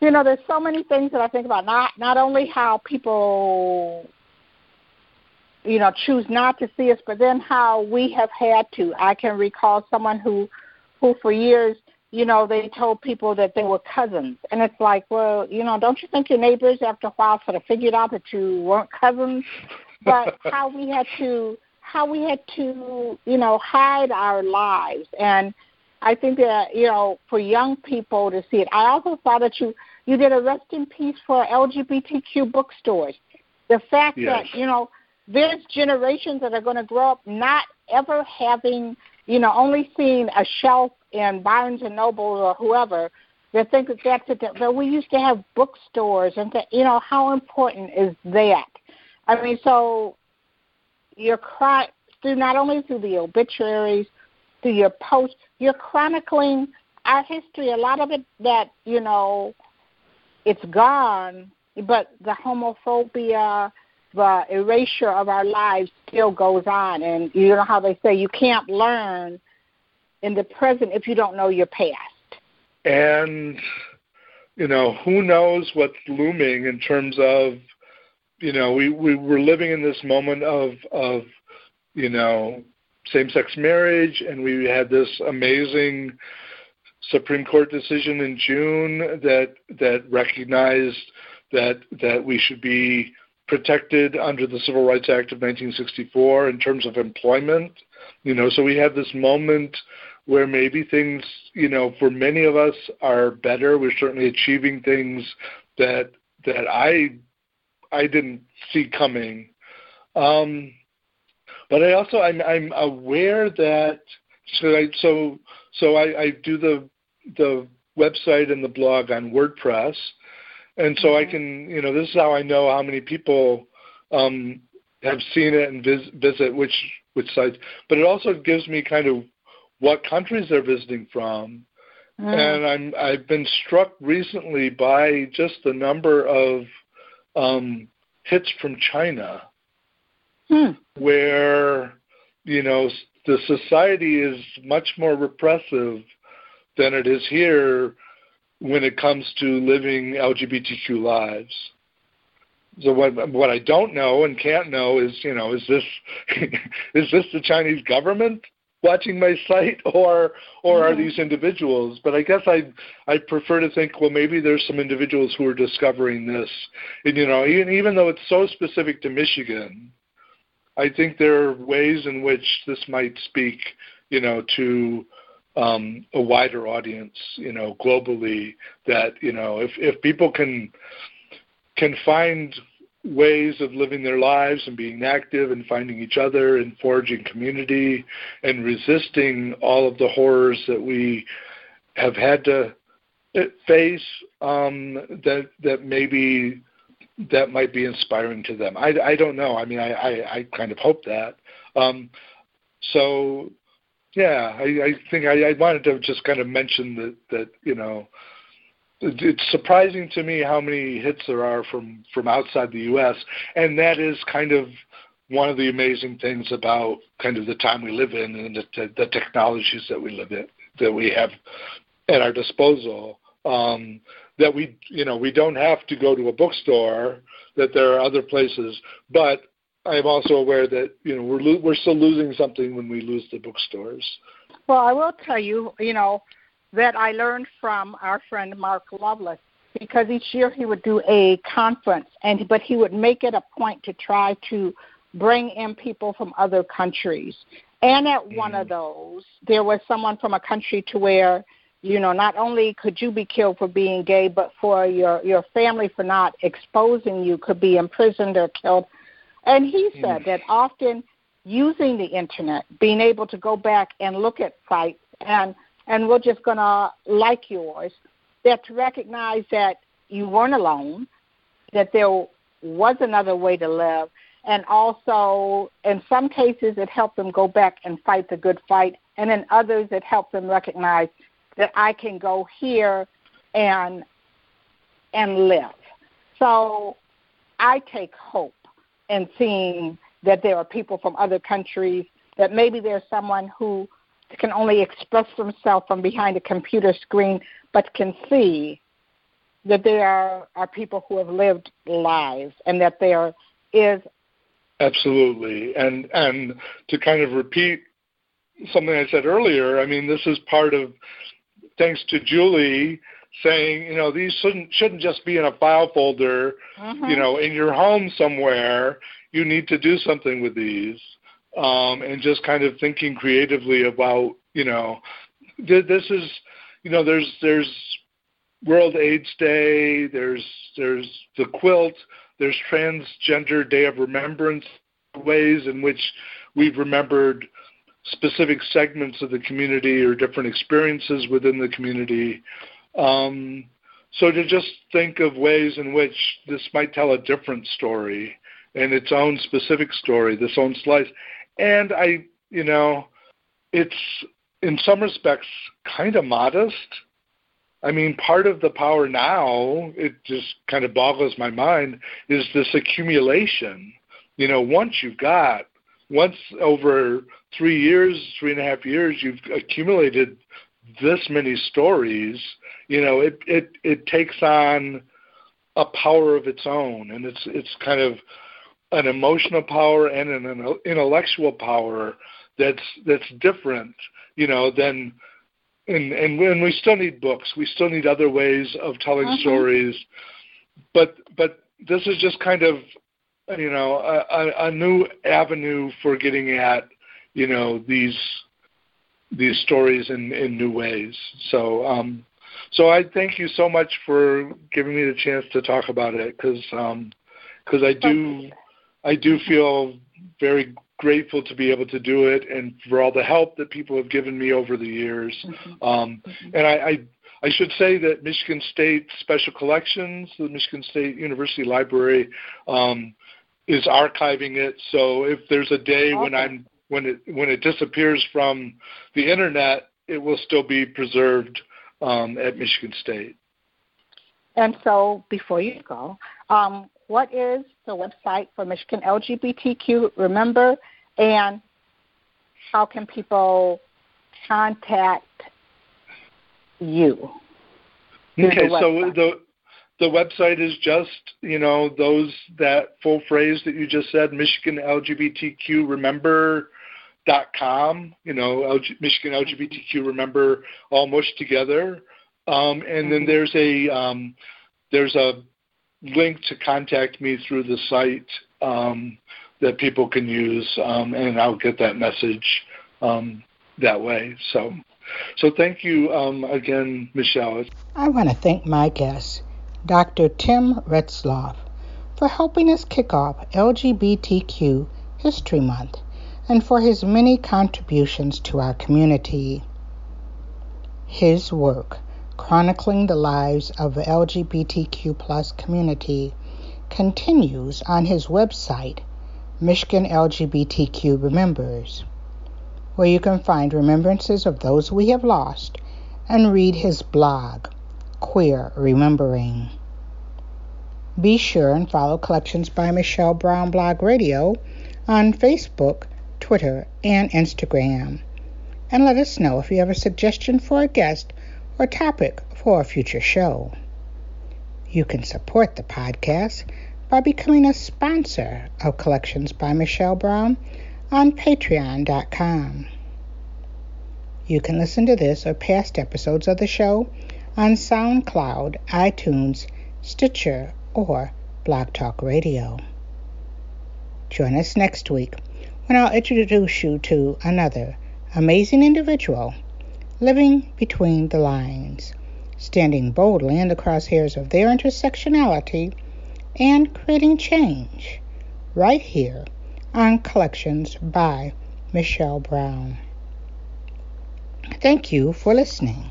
You know, there's so many things that I think about. Not not only how people, you know, choose not to see us, but then how we have had to. I can recall someone who, who for years you know, they told people that they were cousins. And it's like, well, you know, don't you think your neighbors after a while sort of figured out that you weren't cousins? But [laughs] how we had to how we had to, you know, hide our lives and I think that, you know, for young people to see it. I also saw that you you did a rest in peace for LGBTQ bookstores. The fact yes. that, you know, there's generations that are going to grow up not ever having, you know, only seeing a shelf in Barnes and Noble or whoever that think that that's it. But we used to have bookstores, and th- you know how important is that? I mean, so you're cry through not only through the obituaries, through your posts, you're chronicling our history. A lot of it that you know, it's gone, but the homophobia, the erasure of our lives still goes on. And you know how they say you can't learn in the present if you don't know your past. And you know, who knows what's looming in terms of you know, we, we were living in this moment of of, you know, same sex marriage and we had this amazing Supreme Court decision in June that that recognized that that we should be protected under the Civil Rights Act of 1964 in terms of employment. You know, so we have this moment where maybe things, you know, for many of us are better. We're certainly achieving things that that I I didn't see coming. Um, but I also I'm I'm aware that so I so so I, I do the the website and the blog on WordPress, and so mm-hmm. I can you know this is how I know how many people um, have seen it and vis- visit which which sites. But it also gives me kind of what countries they're visiting from. Mm. And I'm I've been struck recently by just the number of um, hits from China, hmm. where you know the society is much more repressive than it is here when it comes to living LGBTQ lives. So what what I don't know and can't know is you know is this [laughs] is this the Chinese government watching my site [laughs] or or are mm-hmm. these individuals but i guess i i prefer to think well maybe there's some individuals who are discovering this and you know even, even though it's so specific to michigan i think there are ways in which this might speak you know to um, a wider audience you know globally that you know if if people can can find ways of living their lives and being active and finding each other and forging community and resisting all of the horrors that we have had to face um, that that maybe that might be inspiring to them. I, I don't know. I mean, I, I, I kind of hope that. Um, so, yeah, I, I think I, I wanted to just kind of mention that that you know it's surprising to me how many hits there are from from outside the U.S. and that is kind of one of the amazing things about kind of the time we live in and the, the technologies that we live in that we have at our disposal. Um, that we you know we don't have to go to a bookstore. That there are other places, but I'm also aware that you know we're lo- we're still losing something when we lose the bookstores. Well, I will tell you, you know, that I learned from our friend Mark Lovelace because each year he would do a conference and but he would make it a point to try to bring in people from other countries. And at mm-hmm. one of those, there was someone from a country to where you know, not only could you be killed for being gay, but for your your family for not exposing you could be imprisoned or killed. And he hmm. said mm. that often using the internet, being able to go back and look at sites and and we're just gonna like yours, that to recognize that you weren't alone, that there was another way to live, and also in some cases it helped them go back and fight the good fight, and in others it helped them recognize that I can go here and and live. So I take hope in seeing that there are people from other countries, that maybe there's someone who can only express themselves from behind a computer screen, but can see that there are, are people who have lived lives and that there is absolutely and and to kind of repeat something I said earlier, I mean this is part of thanks to Julie saying, you know, these shouldn't shouldn't just be in a file folder, mm-hmm. you know, in your home somewhere. You need to do something with these, um, and just kind of thinking creatively about, you know, th- this is, you know, there's there's World AIDS Day, there's there's the quilt, there's Transgender Day of Remembrance, ways in which we've remembered specific segments of the community or different experiences within the community. Um, so to just think of ways in which this might tell a different story and its own specific story, this own slice. And I, you know, it's in some respects kind of modest. I mean, part of the power now, it just kind of boggles my mind, is this accumulation. You know, once you've got once over three years, three and a half years, you've accumulated this many stories, you know, it it it takes on a power of its own, and it's it's kind of an emotional power and an intellectual power that's that's different, you know, than and and and we still need books. We still need other ways of telling mm-hmm. stories, but but this is just kind of you know a, a new avenue for getting at you know these these stories in in new ways so um so i thank you so much for giving me the chance to talk about it because um because i do i do feel very grateful to be able to do it and for all the help that people have given me over the years mm-hmm. um mm-hmm. and I, I I should say that Michigan State Special Collections, the Michigan State University Library, um, is archiving it. So if there's a day when I'm when it when it disappears from the internet, it will still be preserved um, at Michigan State. And so, before you go, um, what is the website for Michigan LGBTQ Remember, and how can people contact you? Okay, so the the website is just you know those that full phrase that you just said michigan lgbtq remember dot com you know LG, michigan lgbtq remember all mushed together um, and then mm-hmm. there's a um, there's a link to contact me through the site um, that people can use um, and i'll get that message um, that way so so thank you um, again michelle i want to thank my guest, Dr. Tim Retzloff, for helping us kick off LGBTQ History Month and for his many contributions to our community. His work, chronicling the lives of the LGBTQ plus community, continues on his website, Michigan LGBTQ Remembers, where you can find remembrances of those we have lost and read his blog, Queer Remembering. Be sure and follow Collections by Michelle Brown Blog Radio on Facebook, Twitter, and Instagram. And let us know if you have a suggestion for a guest or topic for a future show. You can support the podcast by becoming a sponsor of Collections by Michelle Brown on patreon.com. You can listen to this or past episodes of the show on SoundCloud, iTunes, Stitcher, or Blog Talk Radio. Join us next week when I'll introduce you to another amazing individual living between the lines, standing boldly in the crosshairs of their intersectionality, and creating change right here on Collections by Michelle Brown. Thank you for listening.